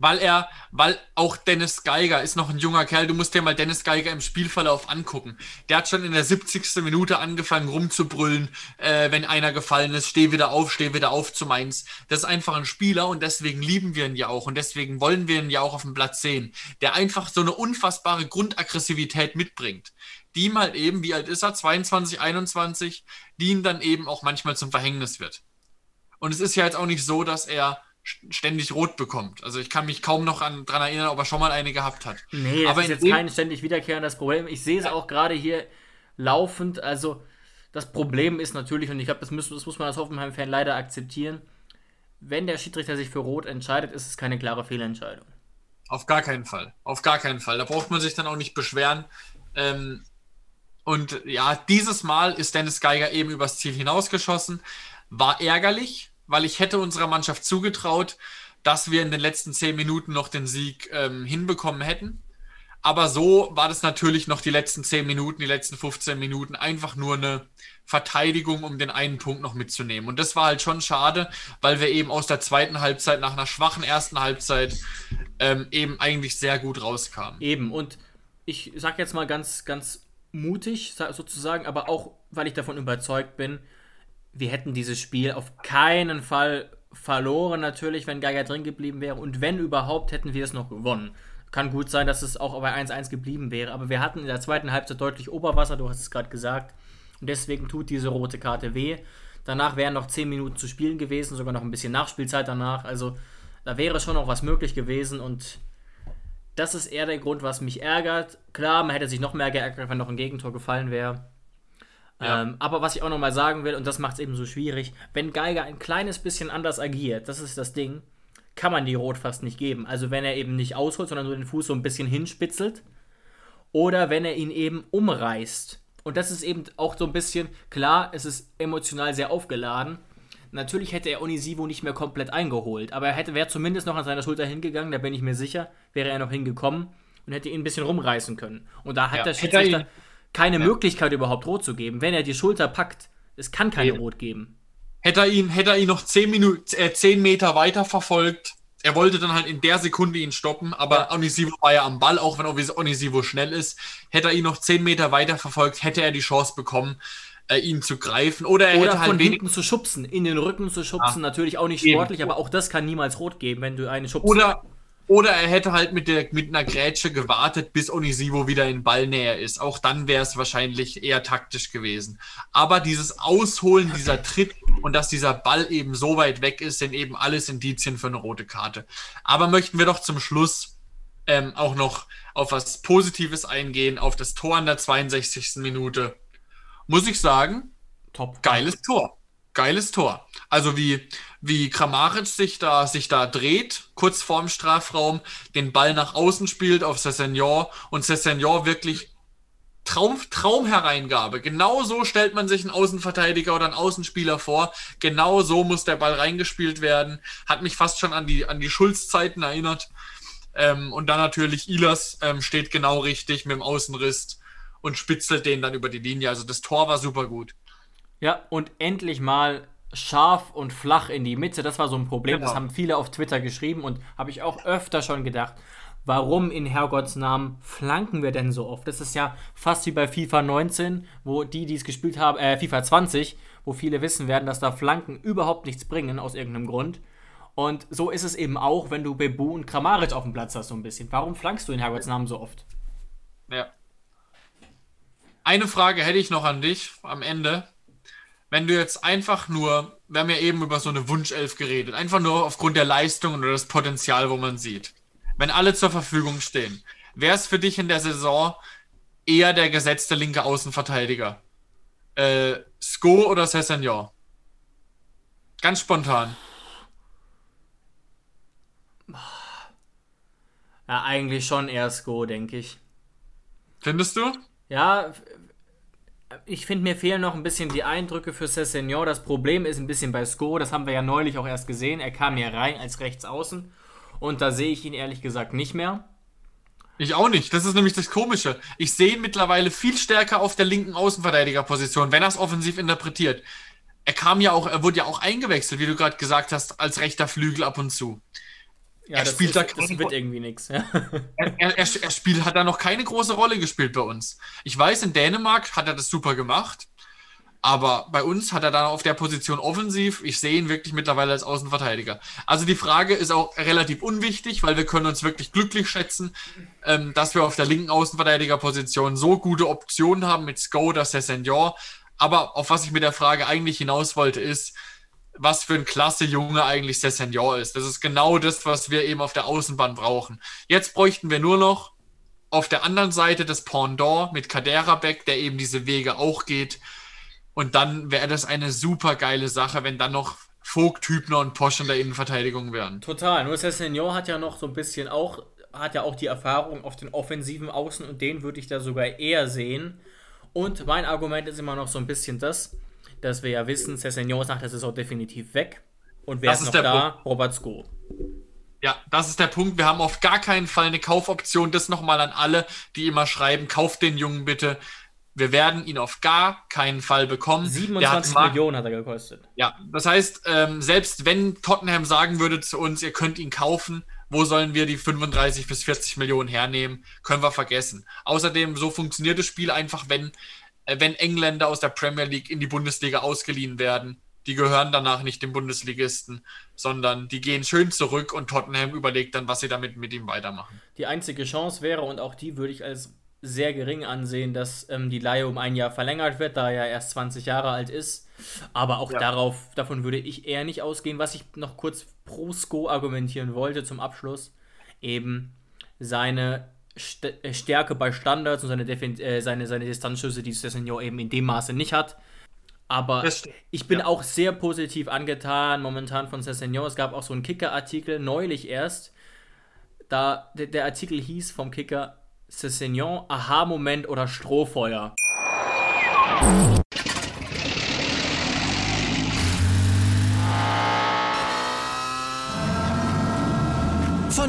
Speaker 3: weil er, weil auch Dennis Geiger ist noch ein junger Kerl. Du musst dir mal Dennis Geiger im Spielverlauf angucken. Der hat schon in der 70. Minute angefangen rumzubrüllen, äh, wenn einer gefallen ist. Steh wieder auf, steh wieder auf zu Mainz. Das ist einfach ein Spieler und deswegen lieben wir ihn ja auch und deswegen wollen wir ihn ja auch auf dem Platz sehen. Der einfach so eine unfassbare Grundaggressivität mitbringt. Die mal eben, wie alt ist er? 22, 21, die ihn dann eben auch manchmal zum Verhängnis wird. Und es ist ja jetzt auch nicht so, dass er ständig rot bekommt. Also ich kann mich kaum noch daran erinnern, ob er schon mal eine gehabt hat.
Speaker 2: Nee, das Aber ist jetzt kein ständig wiederkehrendes Problem. Ich sehe es ja. auch gerade hier laufend. Also das Problem ist natürlich, und ich glaube, das, das muss man als Hoffenheim-Fan leider akzeptieren, wenn der Schiedsrichter sich für Rot entscheidet, ist es keine klare Fehlentscheidung.
Speaker 3: Auf gar keinen Fall. Auf gar keinen Fall. Da braucht man sich dann auch nicht beschweren. Ähm, und ja, dieses Mal ist Dennis Geiger eben übers Ziel hinausgeschossen. War ärgerlich, weil ich hätte unserer Mannschaft zugetraut, dass wir in den letzten zehn Minuten noch den Sieg ähm, hinbekommen hätten. Aber so war das natürlich noch die letzten 10 Minuten, die letzten 15 Minuten einfach nur eine Verteidigung, um den einen Punkt noch mitzunehmen. Und das war halt schon schade, weil wir eben aus der zweiten Halbzeit nach einer schwachen ersten Halbzeit ähm, eben eigentlich sehr gut rauskamen.
Speaker 2: Eben. Und ich sag jetzt mal ganz, ganz mutig sozusagen, aber auch, weil ich davon überzeugt bin, wir hätten dieses Spiel auf keinen Fall verloren, natürlich, wenn Geiger drin geblieben wäre. Und wenn überhaupt, hätten wir es noch gewonnen. Kann gut sein, dass es auch bei 1-1 geblieben wäre, aber wir hatten in der zweiten Halbzeit deutlich Oberwasser, du hast es gerade gesagt. Und deswegen tut diese rote Karte weh. Danach wären noch 10 Minuten zu spielen gewesen, sogar noch ein bisschen Nachspielzeit danach. Also da wäre schon noch was möglich gewesen und das ist eher der Grund, was mich ärgert. Klar, man hätte sich noch mehr geärgert, wenn noch ein Gegentor gefallen wäre. Ja. Ähm, aber was ich auch nochmal sagen will, und das macht es eben so schwierig, wenn Geiger ein kleines bisschen anders agiert, das ist das Ding, kann man die Rot fast nicht geben. Also wenn er eben nicht ausholt, sondern nur den Fuß so ein bisschen hinspitzelt. Oder wenn er ihn eben umreißt. Und das ist eben auch so ein bisschen, klar, es ist emotional sehr aufgeladen. Natürlich hätte er Onisivo nicht mehr komplett eingeholt, aber er hätte, wäre zumindest noch an seiner Schulter hingegangen, da bin ich mir sicher, wäre er noch hingekommen und hätte ihn ein bisschen rumreißen können. Und da hat ja, der Schiedsrichter keine ja. Möglichkeit überhaupt rot zu geben. Wenn er die Schulter packt, es kann keine Eben. Rot geben.
Speaker 3: Hätte er ihn, hätte er ihn noch 10, Minuten, äh, 10 Meter weiter verfolgt, er wollte dann halt in der Sekunde ihn stoppen, aber ja. Onisivo war ja am Ball, auch wenn Onisivo schnell ist. Hätte er ihn noch 10 Meter weiter verfolgt, hätte er die Chance bekommen, äh, ihn zu greifen. Oder er
Speaker 2: Oder
Speaker 3: hätte
Speaker 2: halt von hinten zu schubsen, in den Rücken zu schubsen. Ja. Natürlich auch nicht sportlich, Eben. aber auch das kann niemals rot geben, wenn du einen schubst.
Speaker 3: Oder, oder er hätte halt mit, der, mit einer Grätsche gewartet, bis Onisivo wieder in Ballnähe ist. Auch dann wäre es wahrscheinlich eher taktisch gewesen. Aber dieses Ausholen, dieser Tritt und dass dieser Ball eben so weit weg ist, sind eben alles Indizien für eine rote Karte. Aber möchten wir doch zum Schluss ähm, auch noch auf was Positives eingehen, auf das Tor an der 62. Minute. Muss ich sagen, top. Geiles Tor. Geiles Tor. Also wie, wie Kramaric sich da, sich da dreht, kurz vorm Strafraum, den Ball nach außen spielt auf Cessignon und Cessignon wirklich Traum, Traumhereingabe. Genau so stellt man sich einen Außenverteidiger oder einen Außenspieler vor. Genau so muss der Ball reingespielt werden. Hat mich fast schon an die, an die Schulzzeiten erinnert. Ähm, und dann natürlich Ilas ähm, steht genau richtig mit dem Außenriss und spitzelt den dann über die Linie. Also das Tor war super gut.
Speaker 2: Ja, und endlich mal scharf und flach in die Mitte. Das war so ein Problem. Genau. Das haben viele auf Twitter geschrieben und habe ich auch öfter schon gedacht. Warum in Herrgotts Namen flanken wir denn so oft? Das ist ja fast wie bei FIFA 19, wo die, die es gespielt haben, äh, FIFA 20, wo viele wissen werden, dass da Flanken überhaupt nichts bringen, aus irgendeinem Grund. Und so ist es eben auch, wenn du Bebu und Kramaric auf dem Platz hast, so ein bisschen. Warum flankst du in Herrgotts Namen so oft?
Speaker 3: Ja. Eine Frage hätte ich noch an dich am Ende wenn du jetzt einfach nur, wir haben ja eben über so eine Wunschelf geredet, einfach nur aufgrund der Leistung oder das Potenzial, wo man sieht. Wenn alle zur Verfügung stehen, wäre es für dich in der Saison eher der gesetzte linke Außenverteidiger? Äh, Sko oder Cessignon? Ganz spontan.
Speaker 2: Ja, eigentlich schon eher Sko, denke ich.
Speaker 3: Findest du?
Speaker 2: Ja, ich finde, mir fehlen noch ein bisschen die Eindrücke für Cessignon. Das Problem ist ein bisschen bei Sko, das haben wir ja neulich auch erst gesehen. Er kam hier rein als Rechtsaußen und da sehe ich ihn ehrlich gesagt nicht mehr.
Speaker 3: Ich auch nicht. Das ist nämlich das Komische. Ich sehe ihn mittlerweile viel stärker auf der linken Außenverteidigerposition, wenn er es offensiv interpretiert. Er kam ja auch, er wurde ja auch eingewechselt, wie du gerade gesagt hast, als rechter Flügel ab und zu.
Speaker 2: Ja, er spielt ist, da das wird irgendwie nichts. Ja.
Speaker 3: Er, er, er, spielt, hat da noch keine große Rolle gespielt bei uns. Ich weiß, in Dänemark hat er das super gemacht, aber bei uns hat er dann auf der Position offensiv. Ich sehe ihn wirklich mittlerweile als Außenverteidiger. Also die Frage ist auch relativ unwichtig, weil wir können uns wirklich glücklich schätzen, ähm, dass wir auf der linken Außenverteidigerposition so gute Optionen haben mit Skoda, Sessendior. Aber auf was ich mit der Frage eigentlich hinaus wollte, ist, was für ein klasse Junge eigentlich Sessegnon ist. Das ist genau das, was wir eben auf der Außenbahn brauchen. Jetzt bräuchten wir nur noch auf der anderen Seite das Pendant mit Kaderabek, der eben diese Wege auch geht. Und dann wäre das eine super geile Sache, wenn dann noch Vogt, Hübner und Posch in der Innenverteidigung wären.
Speaker 2: Total. Nur Sessegnon hat ja noch so ein bisschen auch, hat ja auch die Erfahrung auf den offensiven Außen und den würde ich da sogar eher sehen. Und mein Argument ist immer noch so ein bisschen das, dass wir ja wissen, Cessignon ist nach der Saison definitiv weg. Und wer das ist, ist noch da? Punkt. Robert Sko.
Speaker 3: Ja, das ist der Punkt. Wir haben auf gar keinen Fall eine Kaufoption. Das nochmal an alle, die immer schreiben, kauft den Jungen bitte. Wir werden ihn auf gar keinen Fall bekommen.
Speaker 2: 27 hat Millionen hat er gekostet.
Speaker 3: Ja, das heißt, ähm, selbst wenn Tottenham sagen würde zu uns, ihr könnt ihn kaufen, wo sollen wir die 35 bis 40 Millionen hernehmen? Können wir vergessen. Außerdem, so funktioniert das Spiel einfach, wenn wenn Engländer aus der Premier League in die Bundesliga ausgeliehen werden. Die gehören danach nicht dem Bundesligisten, sondern die gehen schön zurück und Tottenham überlegt dann, was sie damit mit ihm weitermachen.
Speaker 2: Die einzige Chance wäre, und auch die würde ich als sehr gering ansehen, dass ähm, die Leihe um ein Jahr verlängert wird, da er erst 20 Jahre alt ist. Aber auch ja. darauf, davon würde ich eher nicht ausgehen. Was ich noch kurz pro Sko argumentieren wollte zum Abschluss, eben seine äh, Stärke bei Standards und seine, Defin äh, seine, seine Distanzschüsse, die Sessegnon eben in dem Maße nicht hat. Aber ich bin ja. auch sehr positiv angetan momentan von Sessegnon. Es gab auch so einen Kicker-Artikel neulich erst. Da der, der Artikel hieß vom Kicker Sessegnon, Aha-Moment oder Strohfeuer.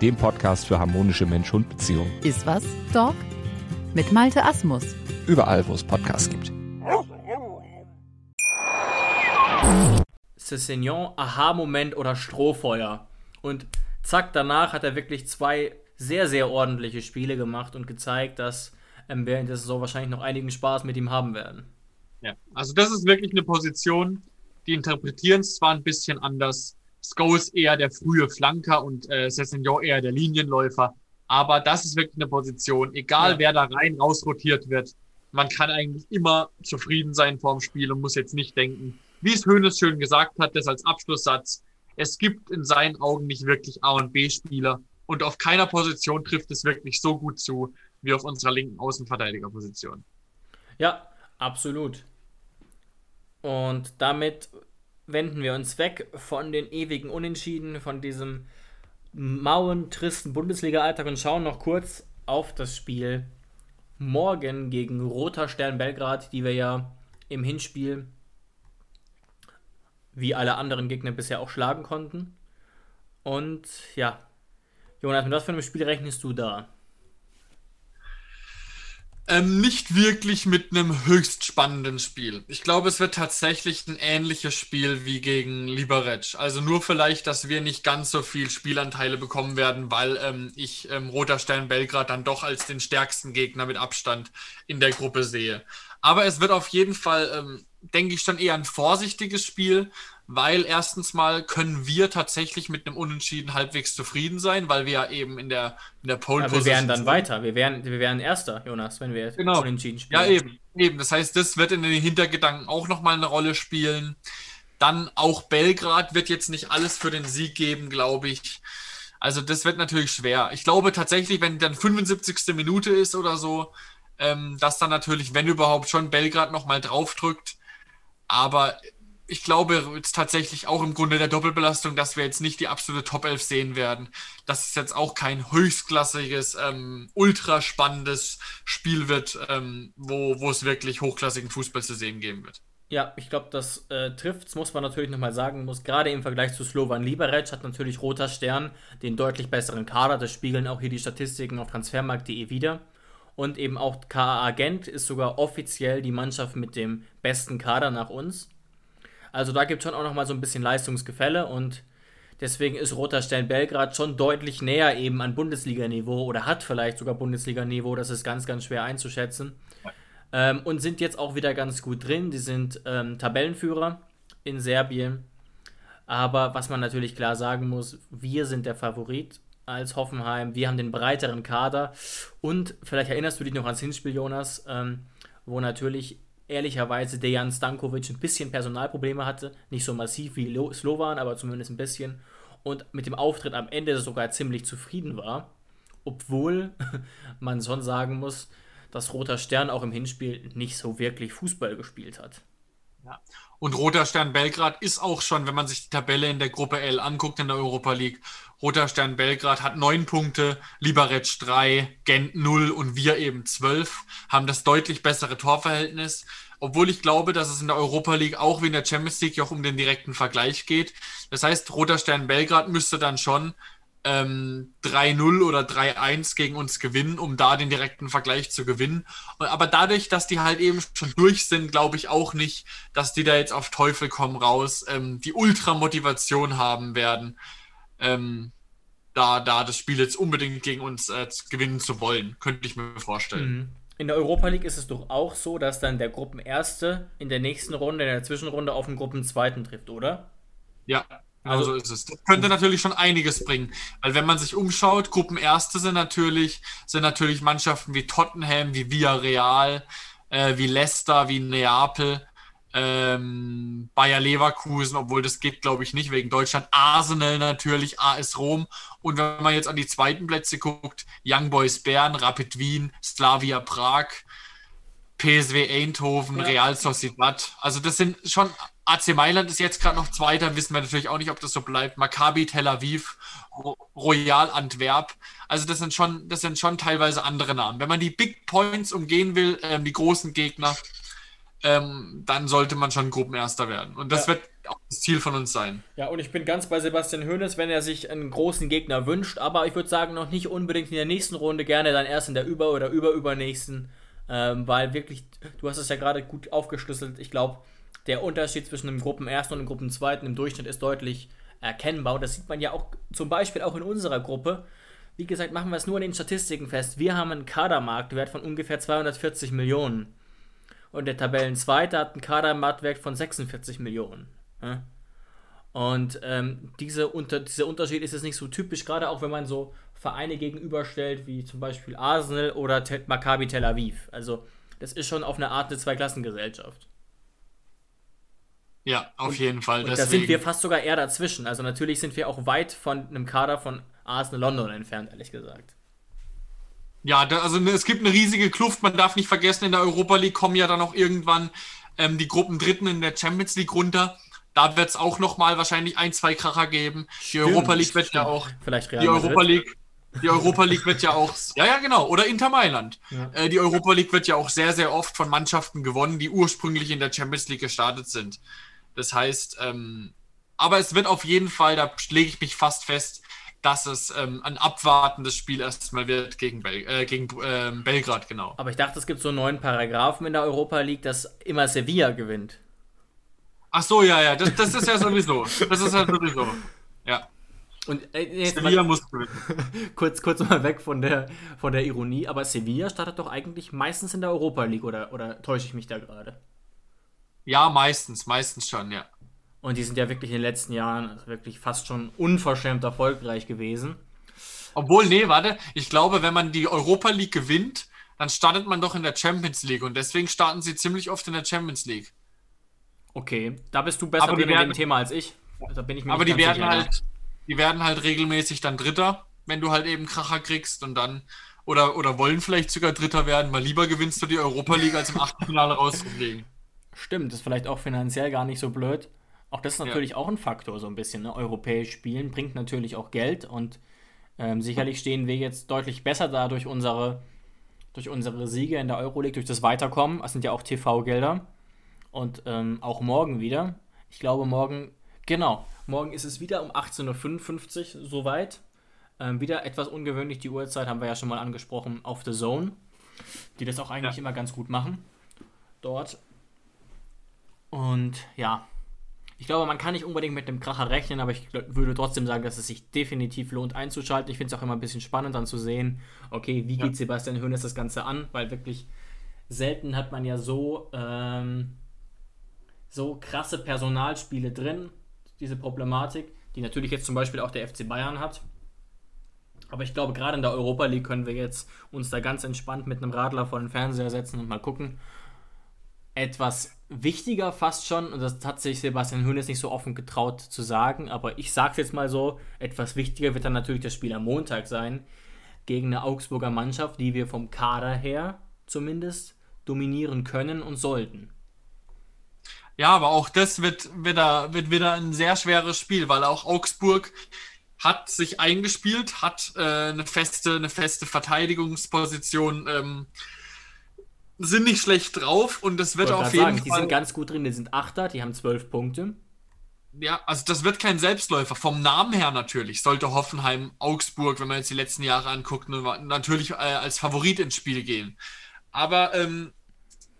Speaker 5: dem Podcast für harmonische Mensch-Hund-Beziehungen.
Speaker 6: Iswas Dog mit Malte Asmus.
Speaker 5: Überall, wo es Podcasts gibt.
Speaker 2: Cessignon, Aha-Moment oder Strohfeuer. Und zack, danach hat er wirklich zwei sehr, sehr ordentliche Spiele gemacht und gezeigt, dass ähm, während der Saison wahrscheinlich noch einigen Spaß mit ihm haben werden.
Speaker 3: Ja, also das ist wirklich eine Position, die interpretieren es zwar ein bisschen anders, Scholes eher der frühe Flanker und äh, Cessignon eher der Linienläufer. Aber das ist wirklich eine Position, egal ja. wer da rein rausrotiert wird, man kann eigentlich immer zufrieden sein vorm Spiel und muss jetzt nicht denken, wie es Hönes schön gesagt hat, das als Abschlusssatz, es gibt in seinen Augen nicht wirklich A- und B-Spieler und auf keiner Position trifft es wirklich so gut zu wie auf unserer linken Außenverteidigerposition.
Speaker 2: Ja, absolut. Und damit wenden wir uns weg von den ewigen Unentschieden, von diesem mauen, tristen Bundesliga-Alltag und schauen noch kurz auf das Spiel morgen gegen Roter Stern Belgrad, die wir ja im Hinspiel wie alle anderen Gegner bisher auch schlagen konnten. Und ja, Jonas, mit was für einem Spiel rechnest du da?
Speaker 3: Ähm, nicht wirklich mit einem höchst spannenden Spiel. Ich glaube, es wird tatsächlich ein ähnliches Spiel wie gegen Liberec. Also nur vielleicht, dass wir nicht ganz so viel Spielanteile bekommen werden, weil ähm, ich ähm, Roter Stern Belgrad dann doch als den stärksten Gegner mit Abstand in der Gruppe sehe. Aber es wird auf jeden Fall, ähm, denke ich, schon eher ein vorsichtiges Spiel, weil erstens mal können wir tatsächlich mit einem Unentschieden halbwegs zufrieden sein, weil wir ja eben in der, in der
Speaker 2: Pole ja, Wir wären dann sind. weiter, wir wären, wir wären Erster, Jonas, wenn wir
Speaker 3: genau. Unentschieden spielen. Ja, eben, eben. Das heißt, das wird in den Hintergedanken auch nochmal eine Rolle spielen. Dann auch Belgrad wird jetzt nicht alles für den Sieg geben, glaube ich. Also das wird natürlich schwer. Ich glaube tatsächlich, wenn dann 75. Minute ist oder so, ähm, dass dann natürlich, wenn überhaupt, schon Belgrad nochmal draufdrückt. Aber ich glaube jetzt tatsächlich auch im Grunde der Doppelbelastung, dass wir jetzt nicht die absolute Top 11 sehen werden. Dass es jetzt auch kein höchstklassiges, ähm, ultra spannendes Spiel wird, ähm, wo, wo es wirklich hochklassigen Fußball zu sehen geben wird.
Speaker 2: Ja, ich glaube, das äh, trifft, muss man natürlich nochmal sagen, muss gerade im Vergleich zu Slovan Liberec hat natürlich Roter Stern den deutlich besseren Kader. Das spiegeln auch hier die Statistiken auf transfermarkt.de wieder. Und eben auch KA Agent ist sogar offiziell die Mannschaft mit dem besten Kader nach uns. Also da gibt es schon auch nochmal so ein bisschen Leistungsgefälle und deswegen ist Roter Stern Belgrad schon deutlich näher eben an Bundesliga-Niveau oder hat vielleicht sogar Bundesliga-Niveau. Das ist ganz, ganz schwer einzuschätzen. Ähm, und sind jetzt auch wieder ganz gut drin. Die sind ähm, Tabellenführer in Serbien. Aber was man natürlich klar sagen muss, wir sind der Favorit als Hoffenheim. Wir haben den breiteren Kader. Und vielleicht erinnerst du dich noch ans Hinspiel, Jonas, ähm, wo natürlich ehrlicherweise Dejan Stankovic ein bisschen Personalprobleme hatte. Nicht so massiv wie Slovan, aber zumindest ein bisschen. Und mit dem Auftritt am Ende sogar ziemlich zufrieden war. Obwohl man schon sagen muss, dass Roter Stern auch im Hinspiel nicht so wirklich Fußball gespielt hat.
Speaker 3: Ja. Und Roter Stern Belgrad ist auch schon, wenn man sich die Tabelle in der Gruppe L anguckt in der Europa League, Roter Stern Belgrad hat neun Punkte, Liberec drei, Gent null und wir eben zwölf, haben das deutlich bessere Torverhältnis. Obwohl ich glaube, dass es in der Europa League auch wie in der Champions League auch um den direkten Vergleich geht. Das heißt, Roter Stern Belgrad müsste dann schon ähm, 3-0 oder 3-1 gegen uns gewinnen, um da den direkten Vergleich zu gewinnen. Aber dadurch, dass die halt eben schon durch sind, glaube ich auch nicht, dass die da jetzt auf Teufel komm raus ähm, die Ultramotivation haben werden, ähm, da, da das Spiel jetzt unbedingt gegen uns äh, gewinnen zu wollen. Könnte ich mir vorstellen. Mhm.
Speaker 2: In der Europa League ist es doch auch so, dass dann der Gruppenerste in der nächsten Runde, in der Zwischenrunde auf den Gruppenzweiten trifft, oder?
Speaker 3: Ja, also, so ist es. Das könnte natürlich schon einiges bringen. Weil wenn man sich umschaut, Gruppenerste sind natürlich, sind natürlich Mannschaften wie Tottenham, wie Villarreal, äh, wie Leicester, wie Neapel, ähm, Bayer Leverkusen, obwohl das geht, glaube ich, nicht wegen Deutschland. Arsenal natürlich, AS Rom. Und wenn man jetzt an die zweiten Plätze guckt, Young Boys Bern, Rapid Wien, Slavia Prag, PSW Eindhoven, ja. Real Sociedad. Also das sind schon AC Mailand ist jetzt gerade noch Zweiter, wissen wir natürlich auch nicht, ob das so bleibt. Maccabi Tel Aviv, Royal Antwerp. Also das sind schon, das sind schon teilweise andere Namen. Wenn man die Big Points umgehen will, ähm, die großen Gegner, ähm, dann sollte man schon Gruppenerster werden. Und das ja. wird auch das Ziel von uns sein.
Speaker 2: Ja, und ich bin ganz bei Sebastian Hoeneß, wenn er sich einen großen Gegner wünscht, aber ich würde sagen, noch nicht unbedingt in der nächsten Runde, gerne dann erst in der über- oder überübernächsten, ähm, weil wirklich, du hast es ja gerade gut aufgeschlüsselt, ich glaube, der Unterschied zwischen dem Gruppenersten und dem Gruppenzweiten im Durchschnitt ist deutlich erkennbar. Und das sieht man ja auch zum Beispiel auch in unserer Gruppe. Wie gesagt, machen wir es nur in den Statistiken fest. Wir haben einen Kadermarktwert von ungefähr 240 Millionen. Und der Tabellenzweite hat einen Kadermarktwert von 46 Millionen. Und ähm, diese unter, dieser Unterschied ist jetzt nicht so typisch, gerade auch wenn man so Vereine gegenüberstellt, wie zum Beispiel Arsenal oder Maccabi Tel Aviv. Also, das ist schon auf eine Art eine Zweiklassengesellschaft.
Speaker 3: Ja, auf und, jeden Fall.
Speaker 2: Und da sind wir fast sogar eher dazwischen. Also natürlich sind wir auch weit von einem Kader von Arsenal London entfernt, ehrlich gesagt.
Speaker 3: Ja, da, also es gibt eine riesige Kluft. Man darf nicht vergessen, in der Europa League kommen ja dann auch irgendwann ähm, die Gruppen Dritten in der Champions League runter. Da wird es auch noch mal wahrscheinlich ein, zwei Kracher geben. Die Europa League wird stimmt. ja auch.
Speaker 2: Vielleicht
Speaker 3: Real die Europa League. Die Europa League wird ja auch, ja, ja, genau, oder Inter Mailand. Ja. Äh, die Europa League wird ja auch sehr, sehr oft von Mannschaften gewonnen, die ursprünglich in der Champions League gestartet sind. Das heißt, ähm, aber es wird auf jeden Fall, da lege ich mich fast fest, dass es ähm, ein abwartendes Spiel erstmal wird gegen, Bel äh, gegen äh, Belgrad, genau.
Speaker 2: Aber ich dachte, es gibt so einen neuen Paragraphen in der Europa League, dass immer Sevilla gewinnt.
Speaker 3: Ach so, ja, ja, das, das ist ja sowieso. Das ist ja sowieso. Ja.
Speaker 2: Und äh, Sevilla muss gewinnen. kurz, kurz mal weg von der, von der Ironie, aber Sevilla startet doch eigentlich meistens in der Europa League, oder, oder täusche ich mich da gerade?
Speaker 3: Ja, meistens, meistens schon, ja.
Speaker 2: Und die sind ja wirklich in den letzten Jahren wirklich fast schon unverschämt erfolgreich gewesen.
Speaker 3: Obwohl, nee, warte, ich glaube, wenn man die Europa League gewinnt, dann startet man doch in der Champions League und deswegen starten sie ziemlich oft in der Champions League.
Speaker 2: Okay, da bist du besser in dem Thema als ich.
Speaker 3: Da bin ich mir aber die werden halt, die werden halt regelmäßig dann Dritter, wenn du halt eben Kracher kriegst und dann oder, oder wollen vielleicht sogar Dritter werden, weil lieber gewinnst du die Europa League als im Achtelfinale rauszufliegen.
Speaker 2: Stimmt, ist vielleicht auch finanziell gar nicht so blöd. Auch das ist natürlich ja. auch ein Faktor, so ein bisschen. Ne? Europäisch spielen bringt natürlich auch Geld und ähm, sicherlich stehen wir jetzt deutlich besser da durch unsere, durch unsere Siege in der Euroleague, durch das Weiterkommen. Das sind ja auch TV-Gelder. Und ähm, auch morgen wieder. Ich glaube, morgen, genau, morgen ist es wieder um 18.55 Uhr soweit. Ähm, wieder etwas ungewöhnlich, die Uhrzeit haben wir ja schon mal angesprochen auf The Zone, die das auch eigentlich ja. immer ganz gut machen. Dort und ja, Ich glaube, man kann nicht unbedingt mit dem Kracher rechnen, aber ich würde trotzdem sagen, dass es sich definitiv lohnt einzuschalten. Ich finde es auch immer ein bisschen spannend dann zu sehen, okay, wie geht Sebastian Hoeneß das Ganze an, weil wirklich selten hat man ja so, ähm, so krasse Personalspiele drin, diese Problematik, die natürlich jetzt zum Beispiel auch der FC Bayern hat. Aber ich glaube, gerade in der Europa League können wir jetzt uns da ganz entspannt mit einem Radler vor den Fernseher setzen und mal gucken. Etwas wichtiger fast schon, und das hat sich Sebastian Hoeneß nicht so offen getraut zu sagen, aber ich sage es jetzt mal so, etwas wichtiger wird dann natürlich das Spiel am Montag sein, gegen eine Augsburger Mannschaft, die wir vom Kader her zumindest dominieren können und sollten.
Speaker 3: Ja, aber auch das wird wieder, wird wieder ein sehr schweres Spiel, weil auch Augsburg hat sich eingespielt, hat äh, eine, feste, eine feste Verteidigungsposition, ähm, sind nicht schlecht drauf und das wird auf jeden
Speaker 2: sagen,
Speaker 3: Fall.
Speaker 2: Die sind ganz gut drin, die sind Achter, die haben zwölf Punkte.
Speaker 3: Ja, also das wird kein Selbstläufer. Vom Namen her natürlich sollte Hoffenheim, Augsburg, wenn man jetzt die letzten Jahre anguckt, natürlich äh, als Favorit ins Spiel gehen. Aber ähm,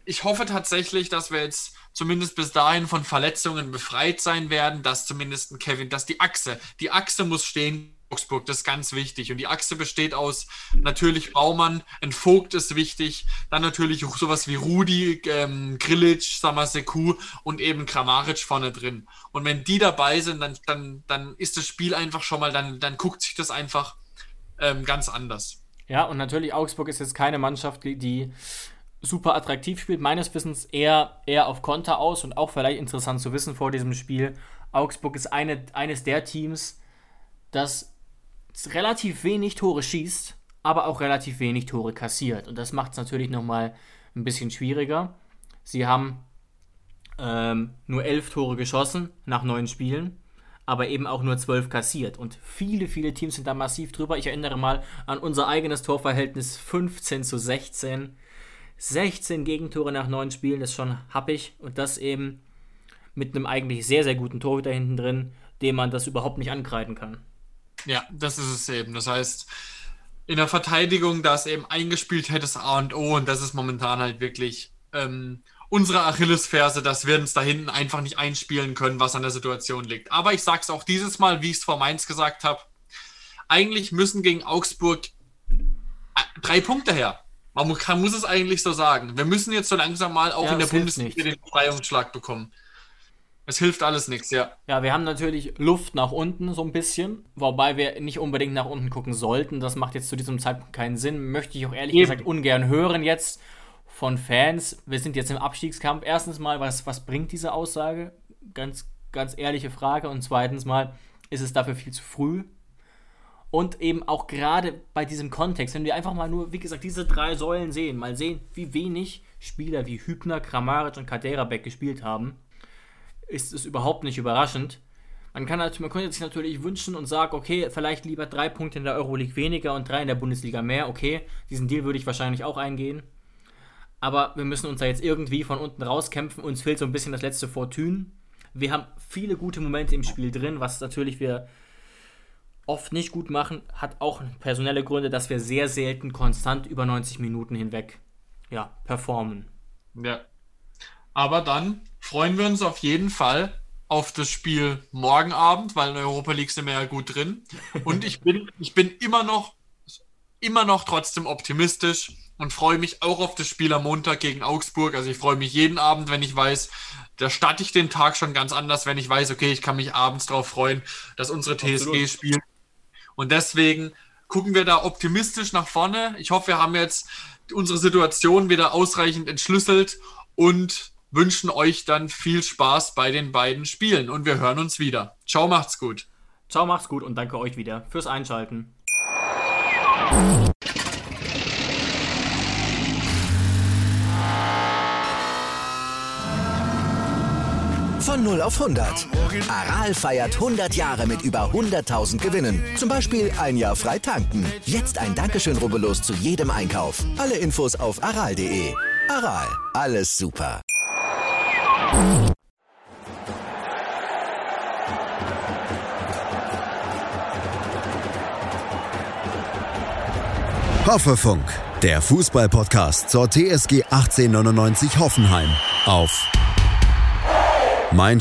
Speaker 3: ich hoffe tatsächlich, dass wir jetzt zumindest bis dahin von Verletzungen befreit sein werden, dass zumindest Kevin, dass die Achse, die Achse muss stehen. Augsburg, das ist ganz wichtig. Und die Achse besteht aus natürlich Baumann, ein Vogt ist wichtig, dann natürlich auch sowas wie Rudi, ähm, Grilic, Samaseku und eben Kramaric vorne drin. Und wenn die dabei sind, dann, dann, dann ist das Spiel einfach schon mal, dann, dann guckt sich das einfach ähm, ganz anders.
Speaker 2: Ja, und natürlich Augsburg ist jetzt keine Mannschaft, die super attraktiv spielt. Meines Wissens eher, eher auf Konter aus und auch vielleicht interessant zu wissen vor diesem Spiel. Augsburg ist eine, eines der Teams, das relativ wenig Tore schießt, aber auch relativ wenig Tore kassiert. Und das macht es natürlich nochmal ein bisschen schwieriger. Sie haben ähm, nur elf Tore geschossen nach neun Spielen, aber eben auch nur zwölf kassiert. Und viele, viele Teams sind da massiv drüber. Ich erinnere mal an unser eigenes Torverhältnis 15 zu 16. 16 Gegentore nach neun Spielen ist schon happig und das eben mit einem eigentlich sehr, sehr guten Torhüter hinten drin, dem man das überhaupt nicht ankreiden kann.
Speaker 3: Ja, das ist es eben. Das heißt, in der Verteidigung, da es eben eingespielt hätte, das A und O und das ist momentan halt wirklich ähm, unsere Achillesferse, dass wir uns da hinten einfach nicht einspielen können, was an der Situation liegt. Aber ich sage es auch dieses Mal, wie ich es vor Mainz gesagt habe, eigentlich müssen gegen Augsburg äh, drei Punkte her. Man muss es eigentlich so sagen. Wir müssen jetzt so langsam mal auch ja, in der Bundesliga den Befreiungsschlag bekommen. Es hilft alles nichts, ja.
Speaker 2: Ja, wir haben natürlich Luft nach unten so ein bisschen, wobei wir nicht unbedingt nach unten gucken sollten. Das macht jetzt zu diesem Zeitpunkt keinen Sinn. Möchte ich auch ehrlich Eben. gesagt ungern hören jetzt von Fans. Wir sind jetzt im Abstiegskampf. Erstens mal, was, was bringt diese Aussage? Ganz, ganz ehrliche Frage. Und zweitens mal, ist es dafür viel zu früh? Und eben auch gerade bei diesem Kontext, wenn wir einfach mal nur, wie gesagt, diese drei Säulen sehen, mal sehen, wie wenig Spieler wie Hübner, Kramaric und Kaderabek gespielt haben, ist es überhaupt nicht überraschend. Man, kann man könnte sich natürlich wünschen und sagen, okay, vielleicht lieber drei Punkte in der Euroleague weniger und drei in der Bundesliga mehr. Okay, diesen Deal würde ich wahrscheinlich auch eingehen. Aber wir müssen uns da jetzt irgendwie von unten rauskämpfen. Uns fehlt so ein bisschen das letzte Fortune. Wir haben viele gute Momente im Spiel drin, was natürlich wir oft nicht gut machen, hat auch personelle Gründe, dass wir sehr selten konstant über 90 Minuten hinweg ja, performen.
Speaker 3: Ja. Aber dann freuen wir uns auf jeden Fall auf das Spiel morgen Abend, weil in der Europa League sind wir ja gut drin. Und ich bin, ich bin immer noch, immer noch trotzdem optimistisch und freue mich auch auf das Spiel am Montag gegen Augsburg. Also ich freue mich jeden Abend, wenn ich weiß, da starte ich den Tag schon ganz anders, wenn ich weiß, okay, ich kann mich abends darauf freuen, dass unsere TSG spielt und deswegen gucken wir da optimistisch nach vorne. Ich hoffe, wir haben jetzt unsere Situation wieder ausreichend entschlüsselt und wünschen euch dann viel Spaß bei den beiden Spielen. Und wir hören uns wieder. Ciao, macht's gut.
Speaker 2: Ciao, macht's gut und danke euch wieder fürs Einschalten.
Speaker 4: Von 0 auf 100. Aral feiert 100 Jahre mit über 100.000 Gewinnen. Zum Beispiel ein Jahr frei tanken. Jetzt ein Dankeschön, rubbellos zu jedem Einkauf. Alle Infos auf aral.de. Aral, alles super.
Speaker 1: Hoffefunk, der Fußballpodcast zur TSG 1899 Hoffenheim auf mein